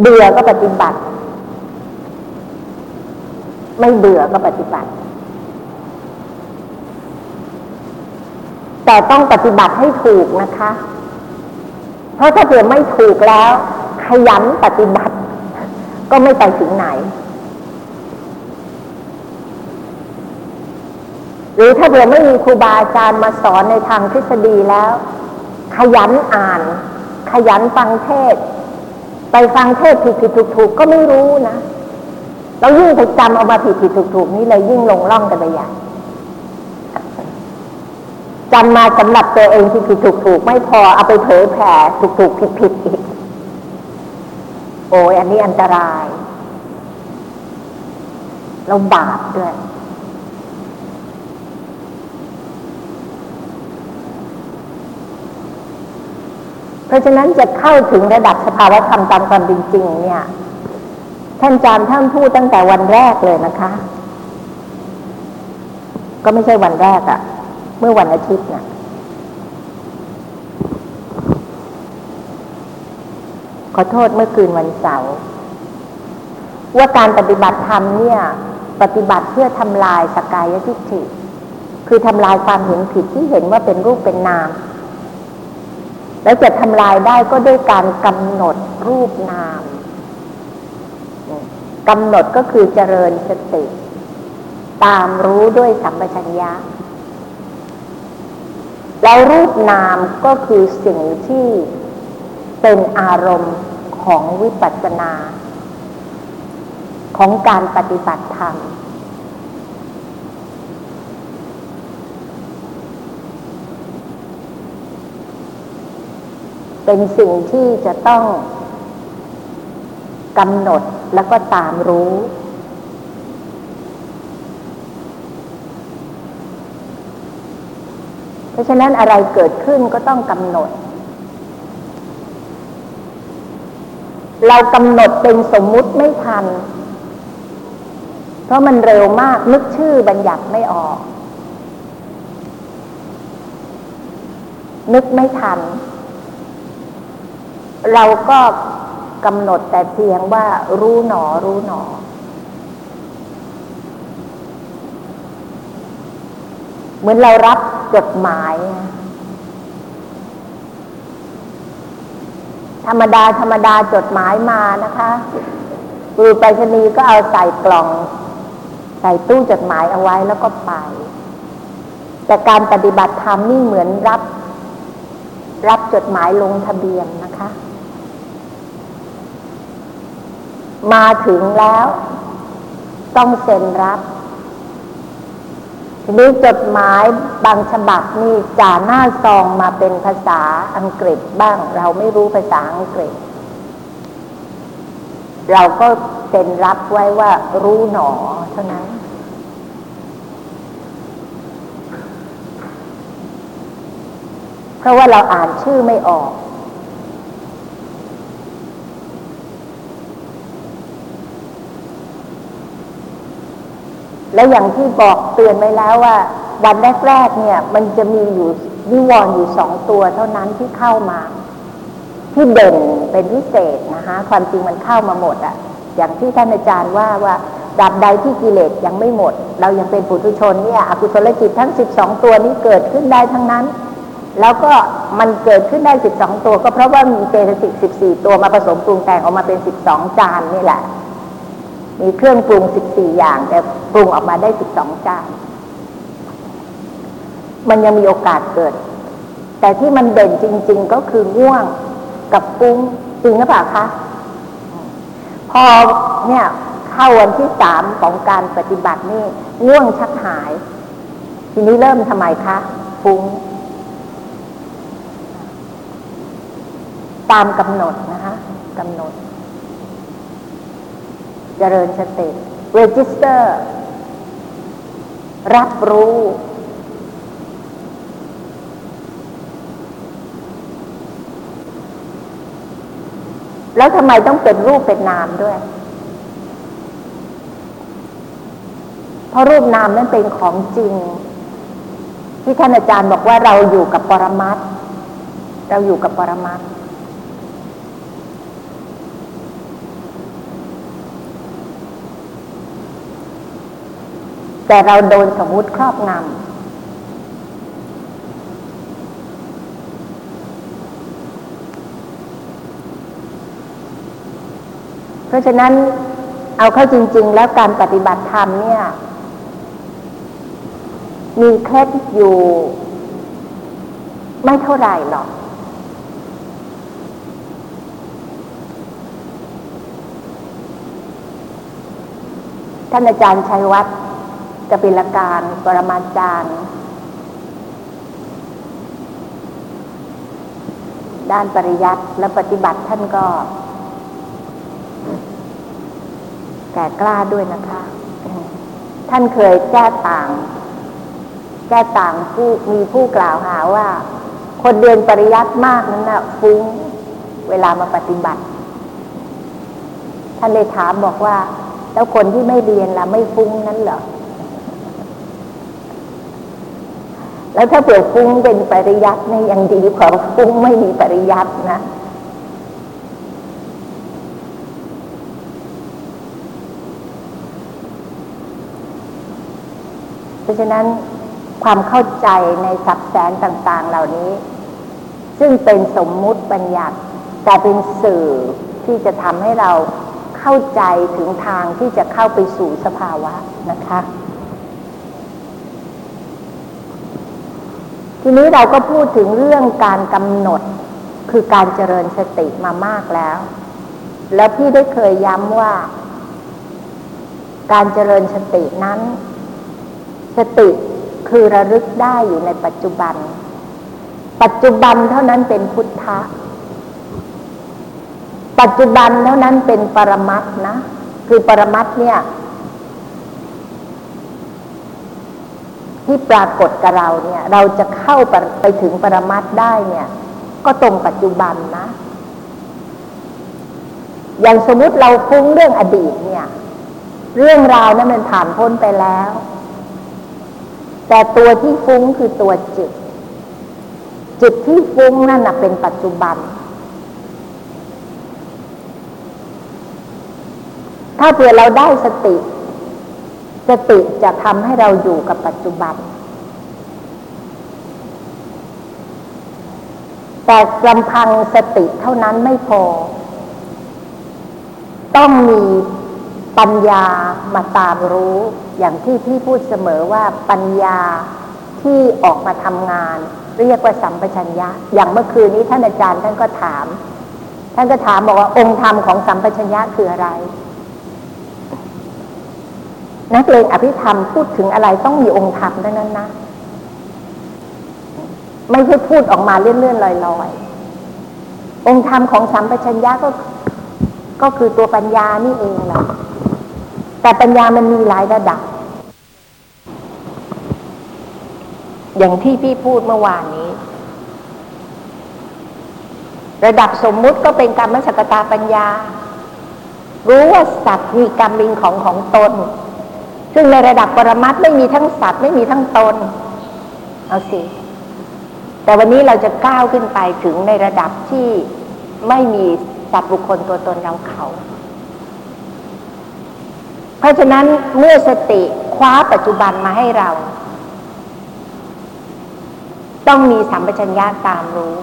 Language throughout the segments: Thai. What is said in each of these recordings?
เบื่อก็ปฏิบัติ ไม่เบื่อก็ปฏิบัติ แต่ต้องปฏิบัติให้ถูกนะคะ เพราะถ้าเผื่อไม่ถูกแล้ว ขยันปฏิบัติ ก็ไม่ไปถึงไหน หรือถ้าเผื่อไม่มีครูบาอาจารย์มาสอนในทางทฤษฎีแล้ว ขยันอ่าน ขยันฟังเทศ ไปฟังเทศผิดผิดถูกถูกก็ไม่รู้นะเรายิ่งไปจำเอามาผิดผิดถูกถูกนี่เลยยิ่งลงล่องกันไปใหญ่จำมาสำหรับตัวเองผิดผิดถูกถูกไม่พอเอาไปเผยแผ่ถูกถูกผิดผิดอีกโอ้ยอันนี้อันตราย เราบาปด้วย เพราะฉะนั้นจะเข้าถึงระดับสภาวะธรรมตามความเป็นจริงเนี่ย ท่านอาจารย์ท่านพูดตั้งแต่วันแรกเลยนะคะ ก็ไม่ใช่วันแรกอะเมื่อวันอาทิตย์นะขอโทษเมื่อคืนวันเสาร์ว่าการปฏิบัติธรรมเนี่ย ปฏิบัติเพื่อทำลายสกายทิฏฐิคือทำลายความเห็นผิดที่เห็นว่าเป็นรูปเป็นนาม แล้วจะทำลายได้ก็ด้วยการกำหนดรูปนามกำหนดก็คือเจริญสติ ตามรู้ด้วยสัมปชัญญะ แล้วรูปนามก็คือสิ่งที่เป็นอารมณ์ของวิปัสสนา ของการปฏิบัติธรรม เป็นสิ่งที่จะต้องกำหนดแล้วก็ตามรู้ เพราะฉะนั้นอะไรเกิดขึ้นก็ต้องกำหนด เรากำหนดเป็นสมมุติไม่ทัน เพราะมันเร็วมากนึกชื่อบัญญัติไม่ออก นึกไม่ทัน เราก็กำหนดแต่เพียงว่ารู้หนอรู้หนอ เหมือนเรารับจดหมาย ธรรมดาธรรมดาจดหมายมานะคะครูไปรษณีก็เอาใส่กล่อง ใส่ตู้จดหมายเอาไว้แล้วก็ไป แต่การปฏิบัติธรรมนี่เหมือนรับ รับจดหมายลงทะเบียนนะคะ มาถึงแล้ว ต้องเซ็นรับทีนี้จดหมายบางฉบับนี่จ่าหน้าซองมาเป็นภาษาอังกฤษบ้าง เราไม่รู้ภาษาอังกฤษ เราก็เซ็นรับไว้ว่ารู้หนอเท่านั้น เพราะว่าเราอ่านชื่อไม่ออก และอย่างที่บอกเตือนไว้แล้วว่า วันแรกๆเนี่ย มันจะมีอยู่นิวรณ์อยู่สองตัวเท่านั้นที่เข้ามา ที่เด่นเป็นพิเศษนะคะความจริงมันเข้ามาหมดอะอย่างที่ท่านอาจารย์ว่าว่าดับใดที่กิเลสยังไม่หมด เรายังเป็นปุถุชนเนี่ยอกุศลจิตทั้งสิบสองตัวนี้เกิดขึ้นได้ทั้งนั้น แล้วก็มันเกิดขึ้นได้สิบสองตัว ก็เพราะว่ามีเจตสิกสิบสี่ตัวมาผสมปรุงแต่งออกมาเป็นสิบสองจานนี่แหละ มีเครื่องปรุงสิบสี่อย่าง แต่ปรุงออกมาได้สิบสองจานมันยังมีโอกาสเกิด แต่ที่มันเด่นจริง ๆ ก็คือง่วงกับปุ้งจริงหรือเปล่าคะ พอเนี่ยเข้าวันที่สามของการปฏิบัตินี่ง่วงชักหาย ทีนี้เริ่มทำไมคะปุ้งตามกำหนดนะคะกำหนด เจริญสติ register รับรู้ แล้วทำไมต้องเป็นรูปเป็นนามด้วย เพราะรูปนามนั้นเป็นของจริง ที่ท่านอาจารย์บอกว่าเราอยู่กับปรมัตเราอยู่กับปรมัตถ แต่เราโดนสมมุติครอบงำเพราะฉะนั้นเอาเข้าจริง ๆ แล้วการปฏิบัติธรรมเนี่ย มีเคล็ดอยู่ ไม่เท่าไหร่หรอกท่านอาจารย์ชัยวัฒน์ กปิลการปรมาจารย์ ด้านปริยัติและปฏิบัติท่านก็ แก่กล้าด้วยนะคะ ท่านเคยแก้ต่าง แก้ต่างผู้มีผู้กล่าวหาว่า คนเรียนปริยัติมากนั้นน่ะฟุ้งเวลามาปฏิบัติ ท่านเลยถามบอกว่า แล้วคนที่ไม่เรียนล่ะไม่ฟุ้งนั้นเหรอ แล้วถ้าเผื่อฟุ้งเป็นปริยัติเนี่ยยังดีกว่าฟุ้งไม่มีปริยัตินะเพราะฉะนั้นความเข้าใจในสับแสนต่าง ๆ เหล่านี้ ซึ่งเป็นสมมุติบัญญัติแต่เป็นสื่อที่จะทำให้เราเข้าใจถึงทางที่จะเข้าไปสู่สภาวะนะคะ ทีนี้เราก็พูดถึงเรื่องการกำหนดคือการเจริญสติมามากแล้ว แล้วพี่ได้เคยย้ำว่า การเจริญสตินั้น สติคือระลึกได้อยู่ในปัจจุบัน ปัจจุบันเท่านั้นเป็นพุทธะ ปัจจุบันเท่านั้นเป็นปรมัตนะ คือปรมัตเนี่ย ที่ปรากฏกับเราเนี่ย เราจะเข้าไปถึงปรมัตได้เนี่ย ก็ตรงปัจจุบันนะ อย่างสมมติเราฟุ้งเรื่องอดีตเนี่ย เรื่องราวนั้นมันผ่านพ้นไปแล้ว แต่ตัวที่ฟุ้งคือตัวจิต จิตที่ฟุ้งนั่นนะเป็นปัจจุบันถ้าเผื่อเราได้สติ สติจะทำให้เราอยู่กับปัจจุบัน แต่ลำพังสติเท่านั้นไม่พอ ต้องมีปัญญามาตามรู้ อย่างที่พี่พูดเสมอว่าปัญญาที่ออกมาทำงาน เรียกว่าสัมปชัญญะ อย่างเมื่อคืนนี้ท่านอาจารย์ท่านก็ถาม ท่านก็ถามบอกว่าองค์ธรรมของสัมปชัญญะคืออะไร นักเลงอภิธรรมพูดถึงอะไรต้องมีองค์ธรรมดังนั้นนะ ไม่ใช่พูดออกมาเลื่อนๆลอยๆ องค์ธรรมของสัมปชัญญะก็ก็คือตัวปัญญานี่เองแหละแต่ปัญญามันมีหลายระดับ อย่างที่พี่พูดเมื่อวานนี้ ระดับสมมุติก็เป็นกรรมสกตาปัญญา รู้ว่าสัตว์มีกรรมมิงของของตน ซึ่งในระดับปรมัตไม่มีทั้งสัตว์ไม่มีทั้งตน เอาสิ แต่วันนี้เราจะก้าวขึ้นไปถึงในระดับที่ไม่มีสัตว์บุคคลตัวตนเราเขา เพราะฉะนั้นเมื่อสติคว้าปัจจุบันมาให้เรา ต้องมีสัมปชัญญะตามรู้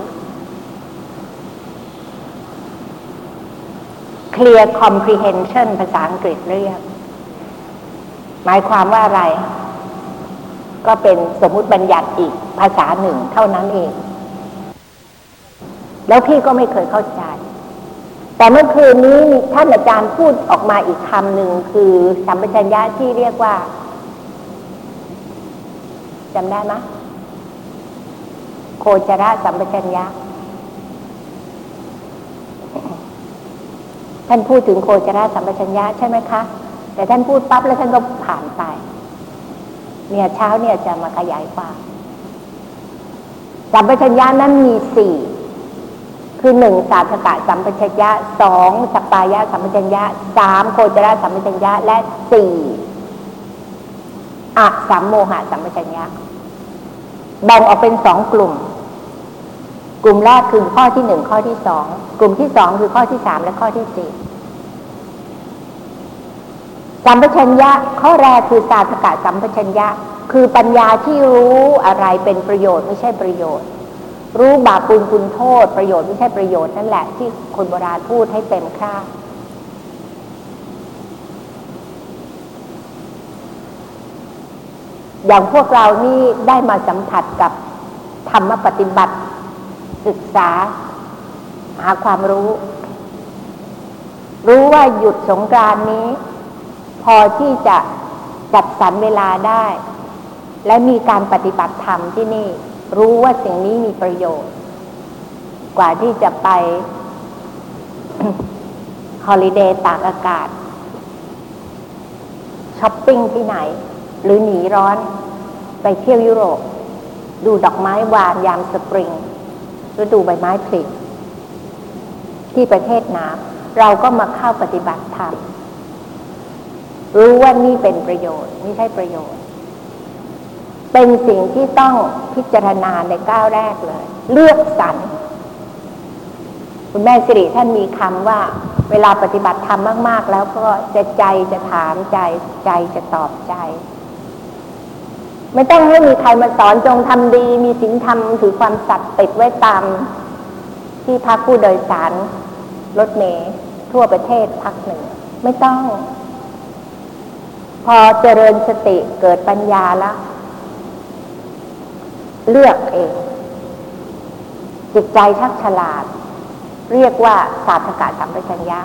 clear comprehension ภาษาอังกฤษเรียก หมายความว่าอะไร ก็เป็นสมมุติบัญญัติอีกภาษาหนึ่งเท่านั้นเอง แล้วพี่ก็ไม่เคยเข้าใจ แต่เมื่อคืนนี้มีท่านอาจารย์พูดออกมาอีกคำหนึ่งคือสัมปชัญญะที่เรียกว่าจำได้ไหมโคจระสัมปชัญญะท่านพูดถึงโคจระสัมปชัญญะใช่ไหมคะ แต่ท่านพูดปั๊บแล้วท่านก็ผ่านไป เนี่ยเช้าเนี่ยจะมาขยายความสัมปชัญญะนั้นมีสี่คือหนึ่งสาธกะสัมปชัญญะสองสปปายะสัมปชัญญะสามโคจรสัมปชัญญะและสี่อะสัมโมหะสัมปชัญญะแบ่งออกเป็นสองกลุ่ม กลุ่มแรกคือข้อที่หนึ่งข้อที่สองกลุ่มที่สองคือข้อที่สามและข้อที่สี่ สัมปชัญญะข้อแรกคือสาธกะสัมปชัญญะ คือปัญญาที่รู้อะไรเป็นประโยชน์ไม่ใช่ประโยชน์ รู้บาปปุลคุณโทษ ประโยชน์ไม่ใช่ประโยชน์นั่นแหละ ที่คนโบราณพูดให้เต็มค่าอย่างพวกเรานี่ได้มาสัมผัสกับธรรมปฏิบัติ ศึกษา หาความรู้ รู้ว่าหยุดสงกรานนี้ พอที่จะจัดสรรเวลาได้ และมีการปฏิบัติธรรมที่นี่ รู้ว่าสิ่งนี้มีประโยชน์ กว่าที่จะไปฮอลิเดย์ตากอากาศช้อปปิ้งที่ไหน หรือหนีร้อนไปเที่ยวยุโรป ดูดอกไม้วานยามสปริงฤดูใบไม้ผลิที่ประเทศหน้ำเราก็มาเข้าปฏิบัติธรรม รู้ว่านี่เป็นประโยชน์ไม่ใช่ประโยชน์ เป็นสิ่งที่ต้องพิจารณาในก้าวแรกเลย เลือกสรรคุณแม่สิริท่านมีคำว่า เวลาปฏิบัติธรรมมาก ๆ แล้วก็จะใจจะถามใจใจจะตอบใจ ไม่ต้องให้มีใครมาสอนจงทำดี มีศีลธรรมถือความสัตย์ติดไว้ตามที่พักผู้โดยสารรถเมล์ทั่วประเทศพักหนึ่ง ไม่ต้อง พอเจริญสติเกิดปัญญาแล้ว เลือกเอง จิตใจชักฉลาด เรียกว่าศาสตกะสัมปชัญญะ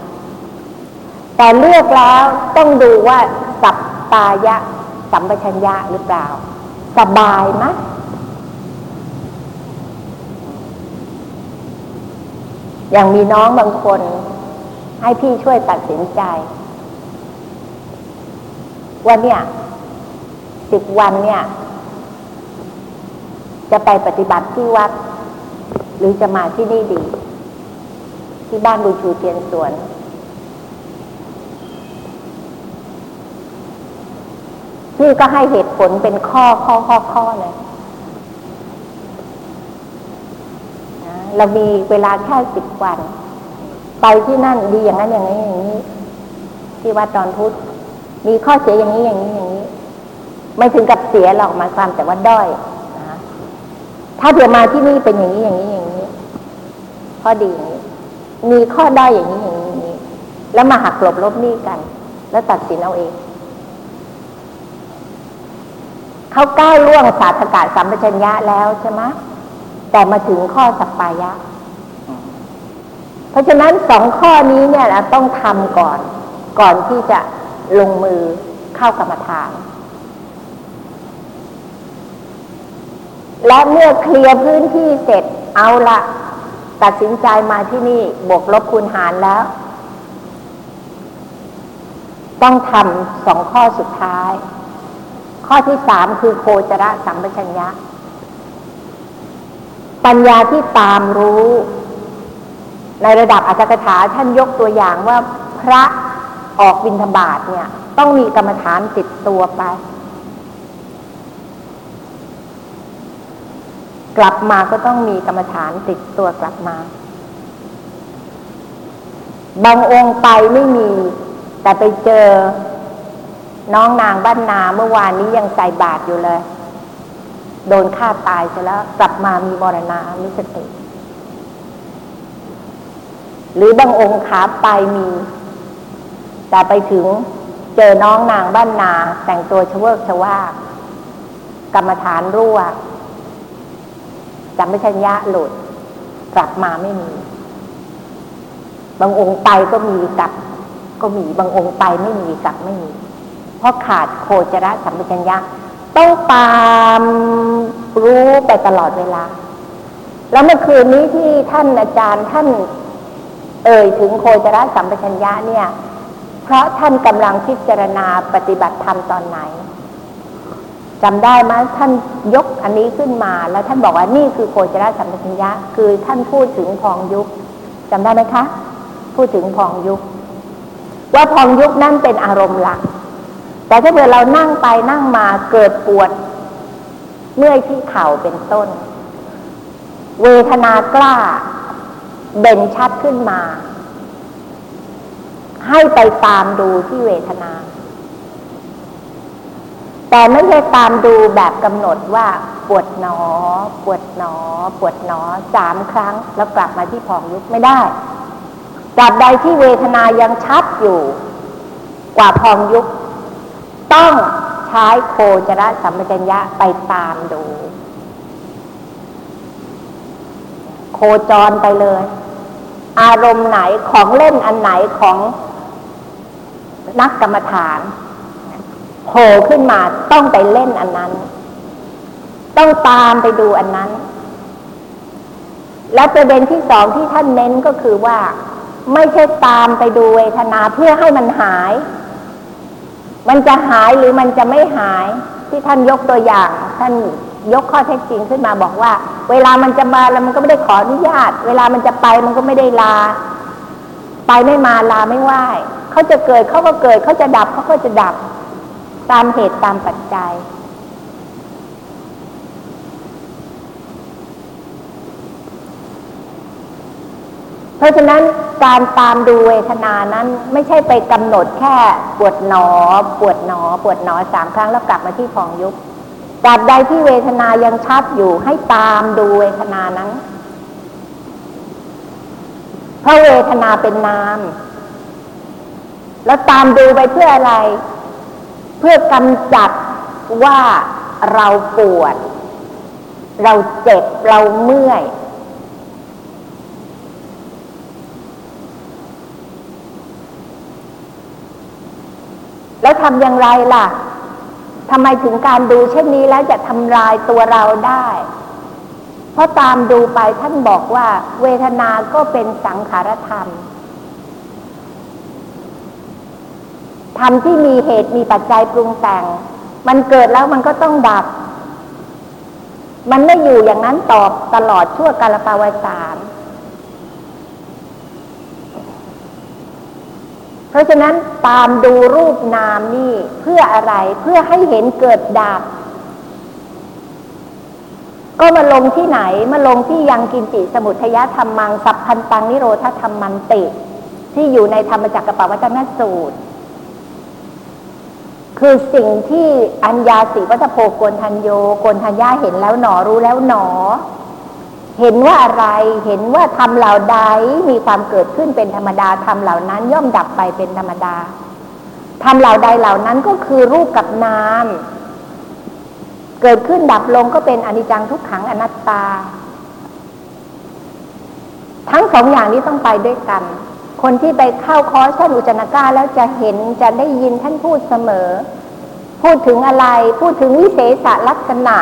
แต่เลือกแล้วต้องดูว่าสัปตายะสัมปชัญญะหรือเปล่า สบายไหมอย่างมีน้องบางคน ให้พี่ช่วยตัดสินใจ ว่าเนี่ยสิบวันเนี่ย จะไปปฏิบัติที่วัด หรือจะมาที่นี่ดี ที่บ้านบุญชูเทียนสวน พี่ก็ให้เหตุผลเป็นข้อข้อข้อข้อเลยเรามีเวลาแค่สิบวัน ไปที่นั่นดีอย่างนั้นอย่างนี้อย่างนี้ ที่วัดตอนพุธ มีข้อเสียอย่างนี้อย่างนี้อย่างนี้ ไม่ถึงกับเสียหรอกมาความแต่ว่าด้อยนะถ้าเผื่อมาที่นี่เป็นอย่างนี้อย่างนี้อย่างนี้ข้อดีอย่างนี้ มีข้อด้อยอย่างนี้อย่างนี้อย่างนี้ แล้วมาหักกลบลบนี่กัน แล้วตัดสินเอาเองเขาก้าวล่วงศาสตกาสัมปชัญญะแล้วใช่ไหมแต่มาถึงข้อสัปปายะ เพราะฉะนั้นสองข้อนี้เนี่ยนะต้องทำก่อน ก่อนที่จะ ลงมือเข้ากรรมฐาน และเมื่อเคลียร์พื้นที่เสร็จเอาละตัดสินใจมาที่นี่บวกลบคูณหารแล้ว ต้องทำสองข้อสุดท้าย ข้อที่สามคือโคจระสัมปชัญญะ ปัญญาที่ตามรู้ ในระดับอัตถกถาท่านยกตัวอย่างว่าพระ ออกบิณฑบาตเนี่ย ต้องมีกรรมฐานติดตัวไป กลับมาก็ต้องมีกรรมฐานติดตัวกลับมา บางองค์ไปไม่มี แต่ไปเจอน้องนางบ้านนาเมื่อวานนี้ยังใส่บาตรอยู่เลย โดนฆ่าตายไปแล้ว กลับมามีมรณามิสติหรือบางองค์ขาไปมี แต่ไปถึงเจอน้องนางบ้านนา แต่งตัวชเวกชว่ากรรมฐานรั่วจำไม่ชัญญะหลุด กลับมาไม่มี บางองค์ไปก็มีกลับ ก็มีบางองค์ไปไม่มีกลับไม่มี เพราะขาดโคจรสัมปชัญญะต้องตามรู้ไปตลอดเวลา แล้วเมื่อคืนนี้ที่ท่านอาจารย์ท่าน เอ่ยถึงโคจรสัมปชัญญะเนี่ย เพราะท่านกำลังพิจารณาปฏิบัติธรรมตอนไหนจำได้ไหมท่านยกอันนี้ขึ้นมา แล้วท่านบอกว่านี่คือโคจรสัมปชัญญะ คือท่านพูดถึงพองยุคจำได้ไหมคะ พูดถึงพองยุค ว่าพองยุคนั่นเป็นอารมณ์หลัก แต่ถ้าเกิดเรานั่งไปนั่งมาเกิดปวดเมื่อยที่เข่าเป็นต้น เวทนากล้าเด่นชัดขึ้นมา ให้ไปตามดูที่เวทนา แต่ไม่ใช่ตามดูแบบกำหนดว่าปวดหนอ ปวดหนอ ปวดหนอสามครั้ง แล้วกลับมาที่พองยุบไม่ได้ตราบใดที่เวทนายังชัดอยู่ กว่าพองยุบต้องใช้โคจรสัมปชัญญะไปตามดู โคจรไปเลย อารมณ์ไหนของเล่นอันไหนของ นักกรรมฐานโผล่ขึ้นมาต้องไปเล่นอันนั้น ต้องตามไปดูอันนั้น และประเด็นที่สองที่ท่านเน้นก็คือว่า ไม่ใช่ตามไปดูเวทนาเพื่อให้มันหาย มันจะหายหรือมันจะไม่หายที่ท่านยกตัวอย่าง ท่านยกข้อเท็จจริงขึ้นมาบอกว่า เวลามันจะมาแล้วมันก็ไม่ได้ขออนุญาต เวลามันจะไปมันก็ไม่ได้ลา ไปไม่มาลาไม่ไหว เขาจะเกิดเขาก็เกิด เขาจะดับเขาก็จะดับ ตามเหตุตามปัจจัย เพราะฉะนั้นการตามดูเวทนานั้นไม่ใช่ไปกำหนดแค่ปวดหนอ ปวดหนอ ปวดหนอสามครั้งแล้วกลับมาที่ฟองยุบตราบใดที่เวทนายังชัดอยู่ให้ตามดูเวทนานั้น เพราะเวทนาเป็นนาม แล้วตามดูไปเพื่ออะไร เพื่อกำจัดว่าเราปวด เราเจ็บเราเมื่อย แล้วทำอย่างไรล่ะทำไมถึงการดูเช่นนี้แล้วจะทำลายตัวเราได้ เพราะตามดูไปท่านบอกว่า เวทนาก็เป็นสังขารธรรม ธรรมที่มีเหตุมีปัจจัยปรุงแต่ง มันเกิดแล้วมันก็ต้องดับ มันไม่อยู่อย่างนั้นตอบตลอดชั่วกาลปาวสารเพราะฉะนั้นตามดูรูปนามนี่เพื่ออะไรเพื่อให้เห็นเกิดดับ ก็มาลงที่ไหนมาลงที่ยังกินจิสมุทยธรรมัง สัพพันตังนิโรธธรรมมันติ ที่อยู่ในธรรมจักรปวัตนสูตร คือสิ่งที่อัญญาสีวัฒโพโกนทันโยโกนทัญญาเห็นแล้วหนอรู้แล้วหนอ เห็นว่าอะไรเห็นว่าทำเหล่าใดมีความเกิดขึ้นเป็นธรรมดาทำเหล่านั้นย่อมดับไปเป็นธรรมดาทำเหล่าใดเหล่านั้นก็คือรูปกับนามเกิดขึ้นดับลงก็เป็นอนิจจังทุกขังอนัตตา ทั้งสองอย่างนี้ต้องไปด้วยกัน คนที่ไปเข้าคอร์สท่านอุจนากาแล้วจะเห็นจะได้ยินท่านพูดเสมอ พูดถึงอะไรพูดถึงวิเศษลักษณะ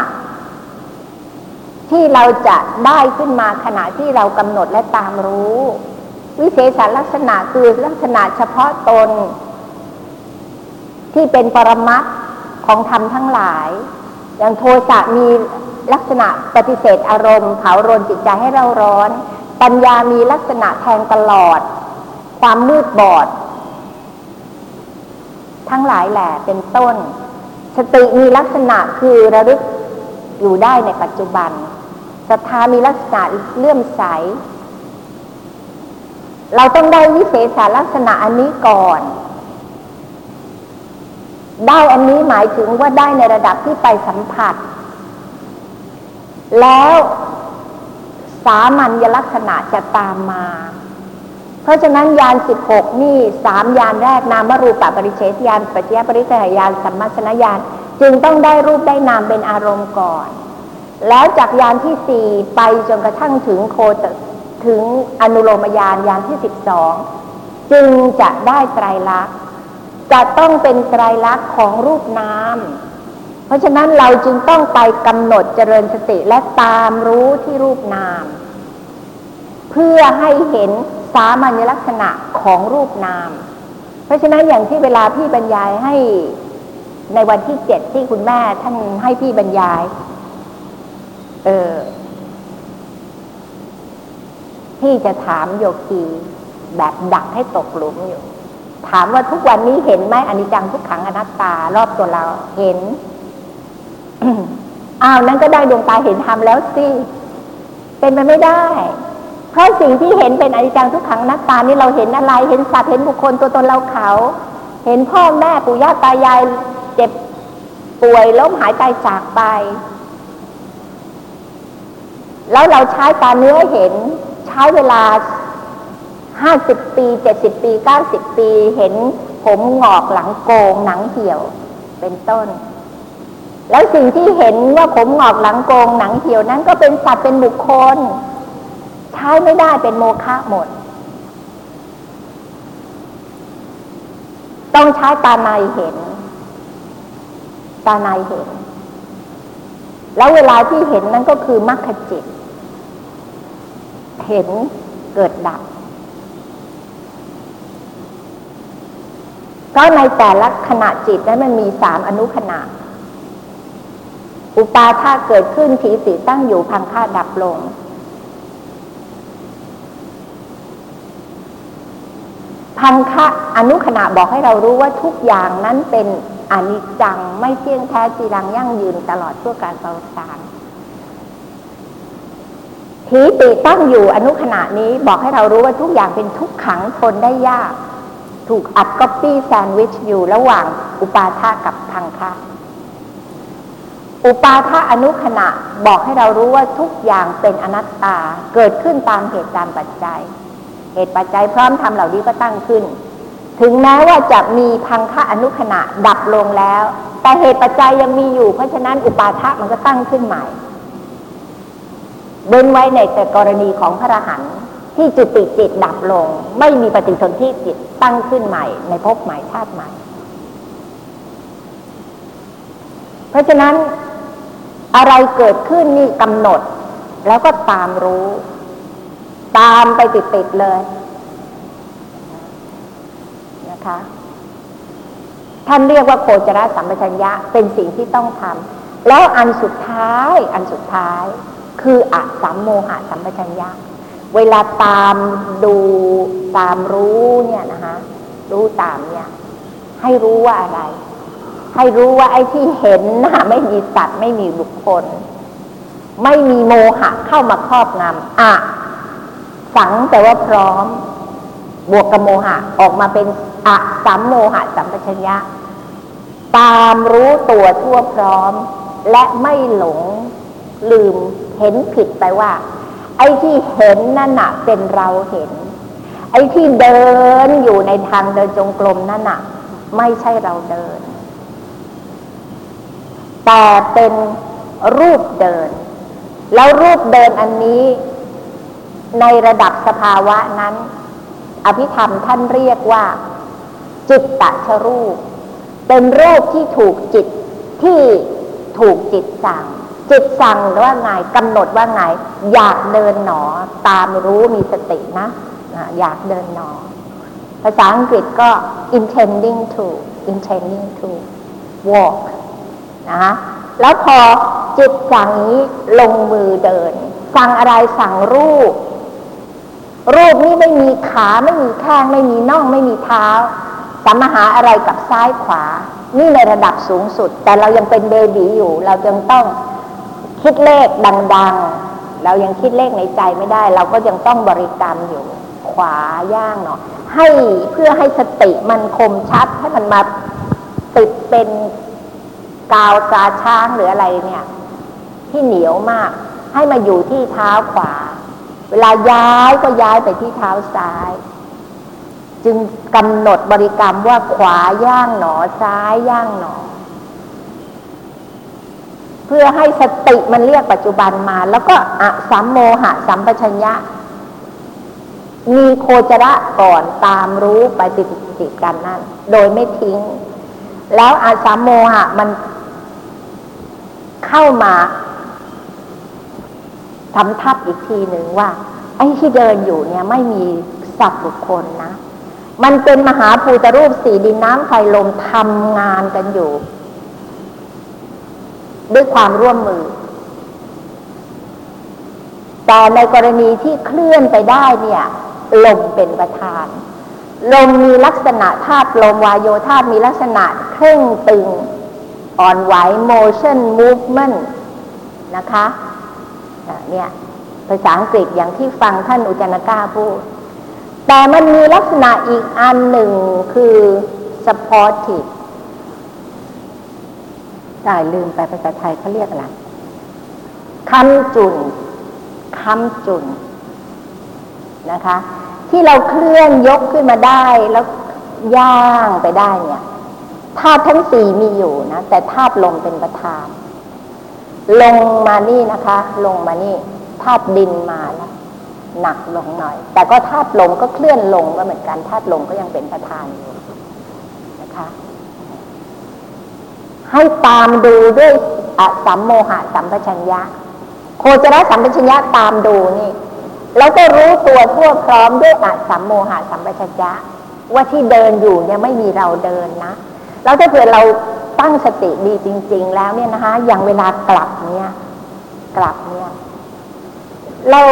ที่เราจะได้ขึ้นมาขณะที่เรากำหนดและตามรู้ วิเศษลักษณะคือลักษณะเฉพาะตน ที่เป็นปรมัตของธรรมทั้งหลาย อย่างโทสะมีลักษณะปฏิเสธอารมณ์เผารนจิตใจให้เราร้อน ปัญญามีลักษณะแทงตลอด ความมืดบอด ทั้งหลายแหละเป็นต้น สติมีลักษณะคือระลึกอยู่ได้ในปัจจุบันศรัทธามีลักษณะเลื่อมใส เราต้องได้วิเศษลักษณะอันนี้ก่อน ได้อันนี้หมายถึงว่าได้ในระดับที่ไปสัมผัส แล้วสามัญลักษณะจะตามมา เพราะฉะนั้นยานสิบหกนี่สามยานแรกนามรูปปริเฉทยานปัจจยปริเฉทยานสัมมาสนญาณจึงต้องได้รูปได้นามเป็นอารมณ์ก่อน แล้วจากยานที่สี่ไปจนกระทั่งถึงโคตถึงอนุโลมยานยานที่สิบสองจึงจะได้ไตรลักษณ์จะต้องเป็นไตรลักษณ์ของรูปนามเพราะฉะนั้นเราจึงต้องไปกำหนดเจริญสติและตามรู้ที่รูปนาม เพื่อให้เห็นสามัญลักษณะของรูปนาม เพราะฉะนั้นอย่างที่เวลาพี่บรรยายให้ในวันที่เจ็ดที่คุณแม่ท่านให้พี่บรรยาย เออพี่จะถามโยคีแบบดักให้ตกหลุมอยู่ ถามว่าทุกวันนี้เห็นไหมอนิจจังทุกขังอนัตตารอบตัวเราเห็นอ้าวนั้นก็ได้ดวงตาเห็นธรรมแล้วสิ เป็นไปไม่ได้ เพราะสิ่งที่เห็นเป็นอนิจจังทุกขังนักตานี่เราเห็นอะไร เห็นสัตว์เห็นบุคคลตัวตนเราเขา เห็นพ่อแม่ปู่ย่าตายายเจ็บป่วยล้มหายตายจากไป แล้วเราใช้ตาเนื้อเห็นใช้เวลาห้าสิบปีเจ็ดสิบปีเก้าสิบปีเห็นผมหงอกหลังโกงหนังเหี่ยวเป็นต้น แล้วสิ่งที่เห็นว่าผมหงอกหลังโกงหนังเหี่ยวนั้นก็เป็นสัตว์เป็นบุคคล ใช้ไม่ได้เป็นโมฆะหมด ต้องใช้ตาในเห็น ตาในเห็น แล้วเวลาที่เห็นนั้นก็คือมรรคจิต เห็นเกิดดับเพราะในแต่ละขณะจิตนั้นมันมีสามอนุขณะ อุปาทาเกิดขึ้นผีสีตั้งอยู่พังค่าดับลง พังคะอนุขณะบอกให้เรารู้ว่าทุกอย่างนั้นเป็นอนิจจังไม่เที่ยงแท้จีรังยั่งยืนตลอดชั่วการเปรสารทีติตั้งอยู่อนุขณะนี้บอกให้เรารู้ว่าทุกอย่างเป็นทุกขังทนได้ยาก ถูกอัดก๊อปปี้แซนด์วิชอยู่ระหว่างอุปาทากับพังคะอุปาทาอนุขณะบอกให้เรารู้ว่าทุกอย่างเป็นอนัตตาเกิดขึ้นตามเหตุการณ์ปัจจัย เหตุปัจจัยพร้อมทำเหล่านี้ก็ตั้งขึ้น ถึงแม้ว่าจะมีพังคะอนุขณะดับลงแล้ว แต่เหตุปัจจัยยังมีอยู่ เพราะฉะนั้นอุปาทะมันก็ตั้งขึ้นใหม่เว้นไว้ในแต่กรณีของพระอรหันต์ที่จุติจิตดับลง ไม่มีปฏิสนธิจิตตั้งขึ้นใหม่ ในภพใหม่ชาติใหม่ เพราะฉะนั้นอะไรเกิดขึ้นนี่กำหนดแล้วก็ตามรู้ ตามไปติดๆเลยนะคะ ท่านเรียกว่าโคจรสัมปชัญญะเป็นสิ่งที่ต้องทำแล้วอันสุดท้าย อันสุดท้าย คืออะสัมโมหะสัมปชัญญะ เวลาตามดูตามรู้เนี่ยนะคะรู้ตามเนี่ย ให้รู้ว่าอะไร ให้รู้ว่าไอ้ที่เห็นนะไม่มีสัตว์ไม่มีบุคคล ไม่มีโมหะเข้ามาครอบงำอะ สังแต่ว่าพร้อม บวกกับโมหะออกมาเป็นอะสัมโมหะสัมปชัญญะ ตามรู้ตัวทั่วพร้อม และไม่หลงลืมเห็นผิดไปว่า ไอ้ที่เห็นนั่นน่ะ เป็นเราเห็น ไอ้ที่เดินอยู่ในทางเดินจงกรมนั่นน่ะ ไม่ใช่เราเดิน แต่เป็นรูปเดิน แล้วรูปเดินอันนี้ ในระดับสภาวะนั้น อภิธรรมท่านเรียกว่า จิตตะชรูป เป็นรูปที่ถูกจิตที่ถูกจิตสั่ง จิตสั่งว่าไงกำหนดว่าไง อยากเดินหนอตามรู้มีสตินะอยากเดินหนอ ภาษาอังกฤษก็ intending to intending to walk นะแล้วพอจิตสั่งนี้ลงมือเดิน สั่งอะไรสั่งรูป รูปนี้ไม่มีขาไม่มีแข้งไม่มีน่องไม่มีเท้าสัมมหาอะไรกับซ้ายขวา นี่ในระดับสูงสุด แต่เรายังเป็นเบบีอยู่ เราจึงต้องคิดเลขดัง ๆ เรายังคิดเลขในใจไม่ได้ เราก็ยังต้องบริกรรมอยู่ ขวาย่างเนาะให้เพื่อให้สติมันคมชัดให้มันมาติดเป็นกาวตาช้างหรืออะไรเนี่ย ที่เหนียวมาก ให้มาอยู่ที่เท้าขวา เวลาย้ายก็ย้ายไปที่เท้าซ้าย จึงกำหนดบริกรรมว่าขวาย่างหนอซ้ายย่างหนอ เพื่อให้สติมันเรียกปัจจุบันมา แล้วก็อะสัมโมหะสัมปชัญญะ มีโคจระก่อนตามรู้ไปติดติดกันนั่น โดยไม่ทิ้ง แล้วอาสัมโมหะมันเข้ามา ทำทับอีกทีหนึ่งว่า ไอ้ที่เดินอยู่เนี่ยไม่มีสัตว์บุคคลนะ มันเป็นมหาภูตรูปสีดินน้ำไฟลมทำงานกันอยู่ ด้วยความร่วมมือ แต่ในกรณีที่เคลื่อนไปได้เนี่ยลมเป็นประธาน ลมมีลักษณะธาตุลมวายโยธาตุมีลักษณะเคร่งตึง อ่อนไหว motion movement นะคะ เนี่ยภาษาอังกฤษอย่างที่ฟังท่านอุจนก้าพูด แต่มันมีลักษณะอีกอันหนึ่งคือ supportive ตายลืมไปภาษาไทยเขาเรียกอะไรคำจุนคำจุนนะคะ ที่เราเคลื่อนยกขึ้นมาได้แล้วย่างไปได้เนี่ยธาตุทั้งสี่มีอยู่นะ แต่ธาตุลมเป็นประธาน ลงมานี่นะคะ ลงมานี่ธาตุดินมาแล้วหนักลงหน่อย แต่ก็ธาตุลมก็เคลื่อนลงก็เหมือนกันธาตุลมก็ยังเป็นประธานอยู่นะคะ ให้ตามดูด้วยอสัมโมหะสัมปชัญญะ โคจรสัมปชัญญะตามดูนี่ แล้วก็รู้ตัวทั่วพร้อมด้วยอสัมโมหะสัมปชัญญะ ว่าที่เดินอยู่เนี่ยไม่มีเราเดินนะ แล้วถ้าเผื่อเรา ตั้งสติดีจริง ๆ แล้วเนี่ยนะคะอย่างเวลากลับเนี่ยกลับเนี่ยเรา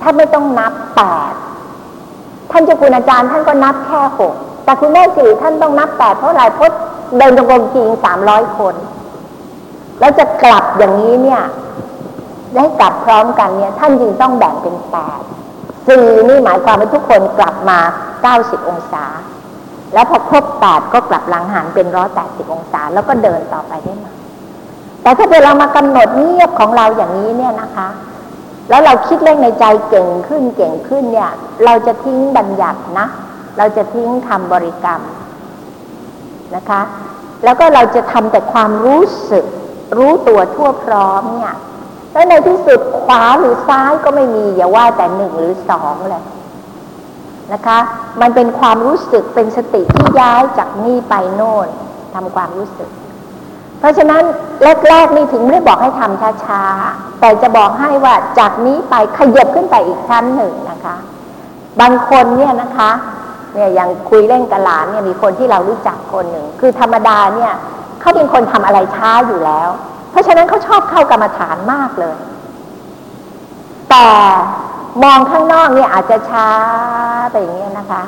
ถ้าไม่ต้องนับแปดท่านเจ้าคุณอาจารย์ท่านก็นับแค่หกแต่คุณแม่สี่ท่านต้องนับแปดเพราะอะไรเพราะเดินจงกรมจริงสามร้อยคน แล้วจะกลับอย่างนี้เนี่ยได้กลับพร้อมกันเนี่ย ท่านจึงต้องแบ่งเป็นแปดสี่นี่หมายความว่าทุกคนกลับมาเก้าสิบองศา แล้วพอครบแปดก็กลับหลังหันเป็นร้อยแปดสิบองศา แล้วก็เดินต่อไปได้มาแต่ถ้าเกิดเรามากำหนดเงียบของเราอย่างนี้เนี่ยนะคะ แล้วเราคิดเรื่องในใจเก่งขึ้นเก่งขึ้นเนี่ย เราจะทิ้งบัญญัตินะ เราจะทิ้งคำบริกรรมนะคะ แล้วก็เราจะทำแต่ความรู้สึก รู้ตัวทั่วพร้อมเนี่ยแล้วในที่สุดขวาหรือซ้ายก็ไม่มีอย่าว่าแต่หนึ่งหรือสองเลย นะคะ มันเป็นความรู้สึกเป็นสติที่ย้ายจากนี่ไปโน่นทำความรู้สึก เพราะฉะนั้นแรกๆนี่ถึงไม่ได้บอกให้ทำช้าๆ แต่จะบอกให้ว่าจากนี้ไปขยับขึ้นไปอีกชั้นหนึ่งนะคะ บางคนเนี่ยนะคะเนี่ยอย่างคุยเล่นกับหลานเนี่ยมีคนที่เรารู้จักคนหนึ่ง คือธรรมดาเนี่ยเขาเป็นคนทำอะไรช้าอยู่แล้ว เพราะฉะนั้นเขาชอบเข้ากรรมฐานมากเลย แต่ มองข้างนอกเนี่ยอาจจะช้าไปอย่างเงี้ยนะคะ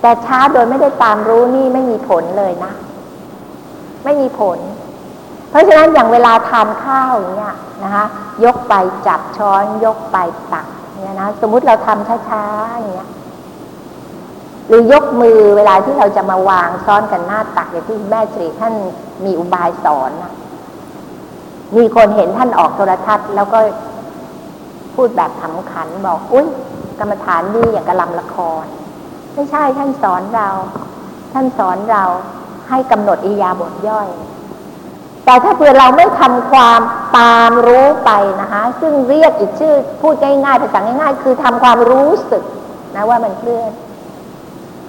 แต่ช้าโดยไม่ได้ตามรู้นี่ไม่มีผลเลยนะ ไม่มีผล เพราะฉะนั้นอย่างเวลาทานข้าวอย่างเงี้ยนะคะ ยกไปจับช้อนยกไปตักเนี่ยนะสมมุติเราทำช้าๆอย่างเงี้ยหรือยกมือเวลาที่เราจะมาวางซ้อนกันหน้าตักอย่างที่แม่ชีท่านมีอุบายสอนนะมีคนเห็นท่านออกโทรทัศน์ แล้วก็ พูดแบบขำขันบอกอุ้ยกรรมฐานดีอย่างกระลำละคร ไม่ใช่ท่านสอนเรา ท่านสอนเราให้กำหนดอิยาบทย่อย แต่ถ้าเผื่อเราไม่ทำความตามรู้ไปนะคะซึ่งเรียกอีกชื่อพูดง่ายๆภาษาง่าย ๆ คือทำความรู้สึกนะว่ามันเคลื่อน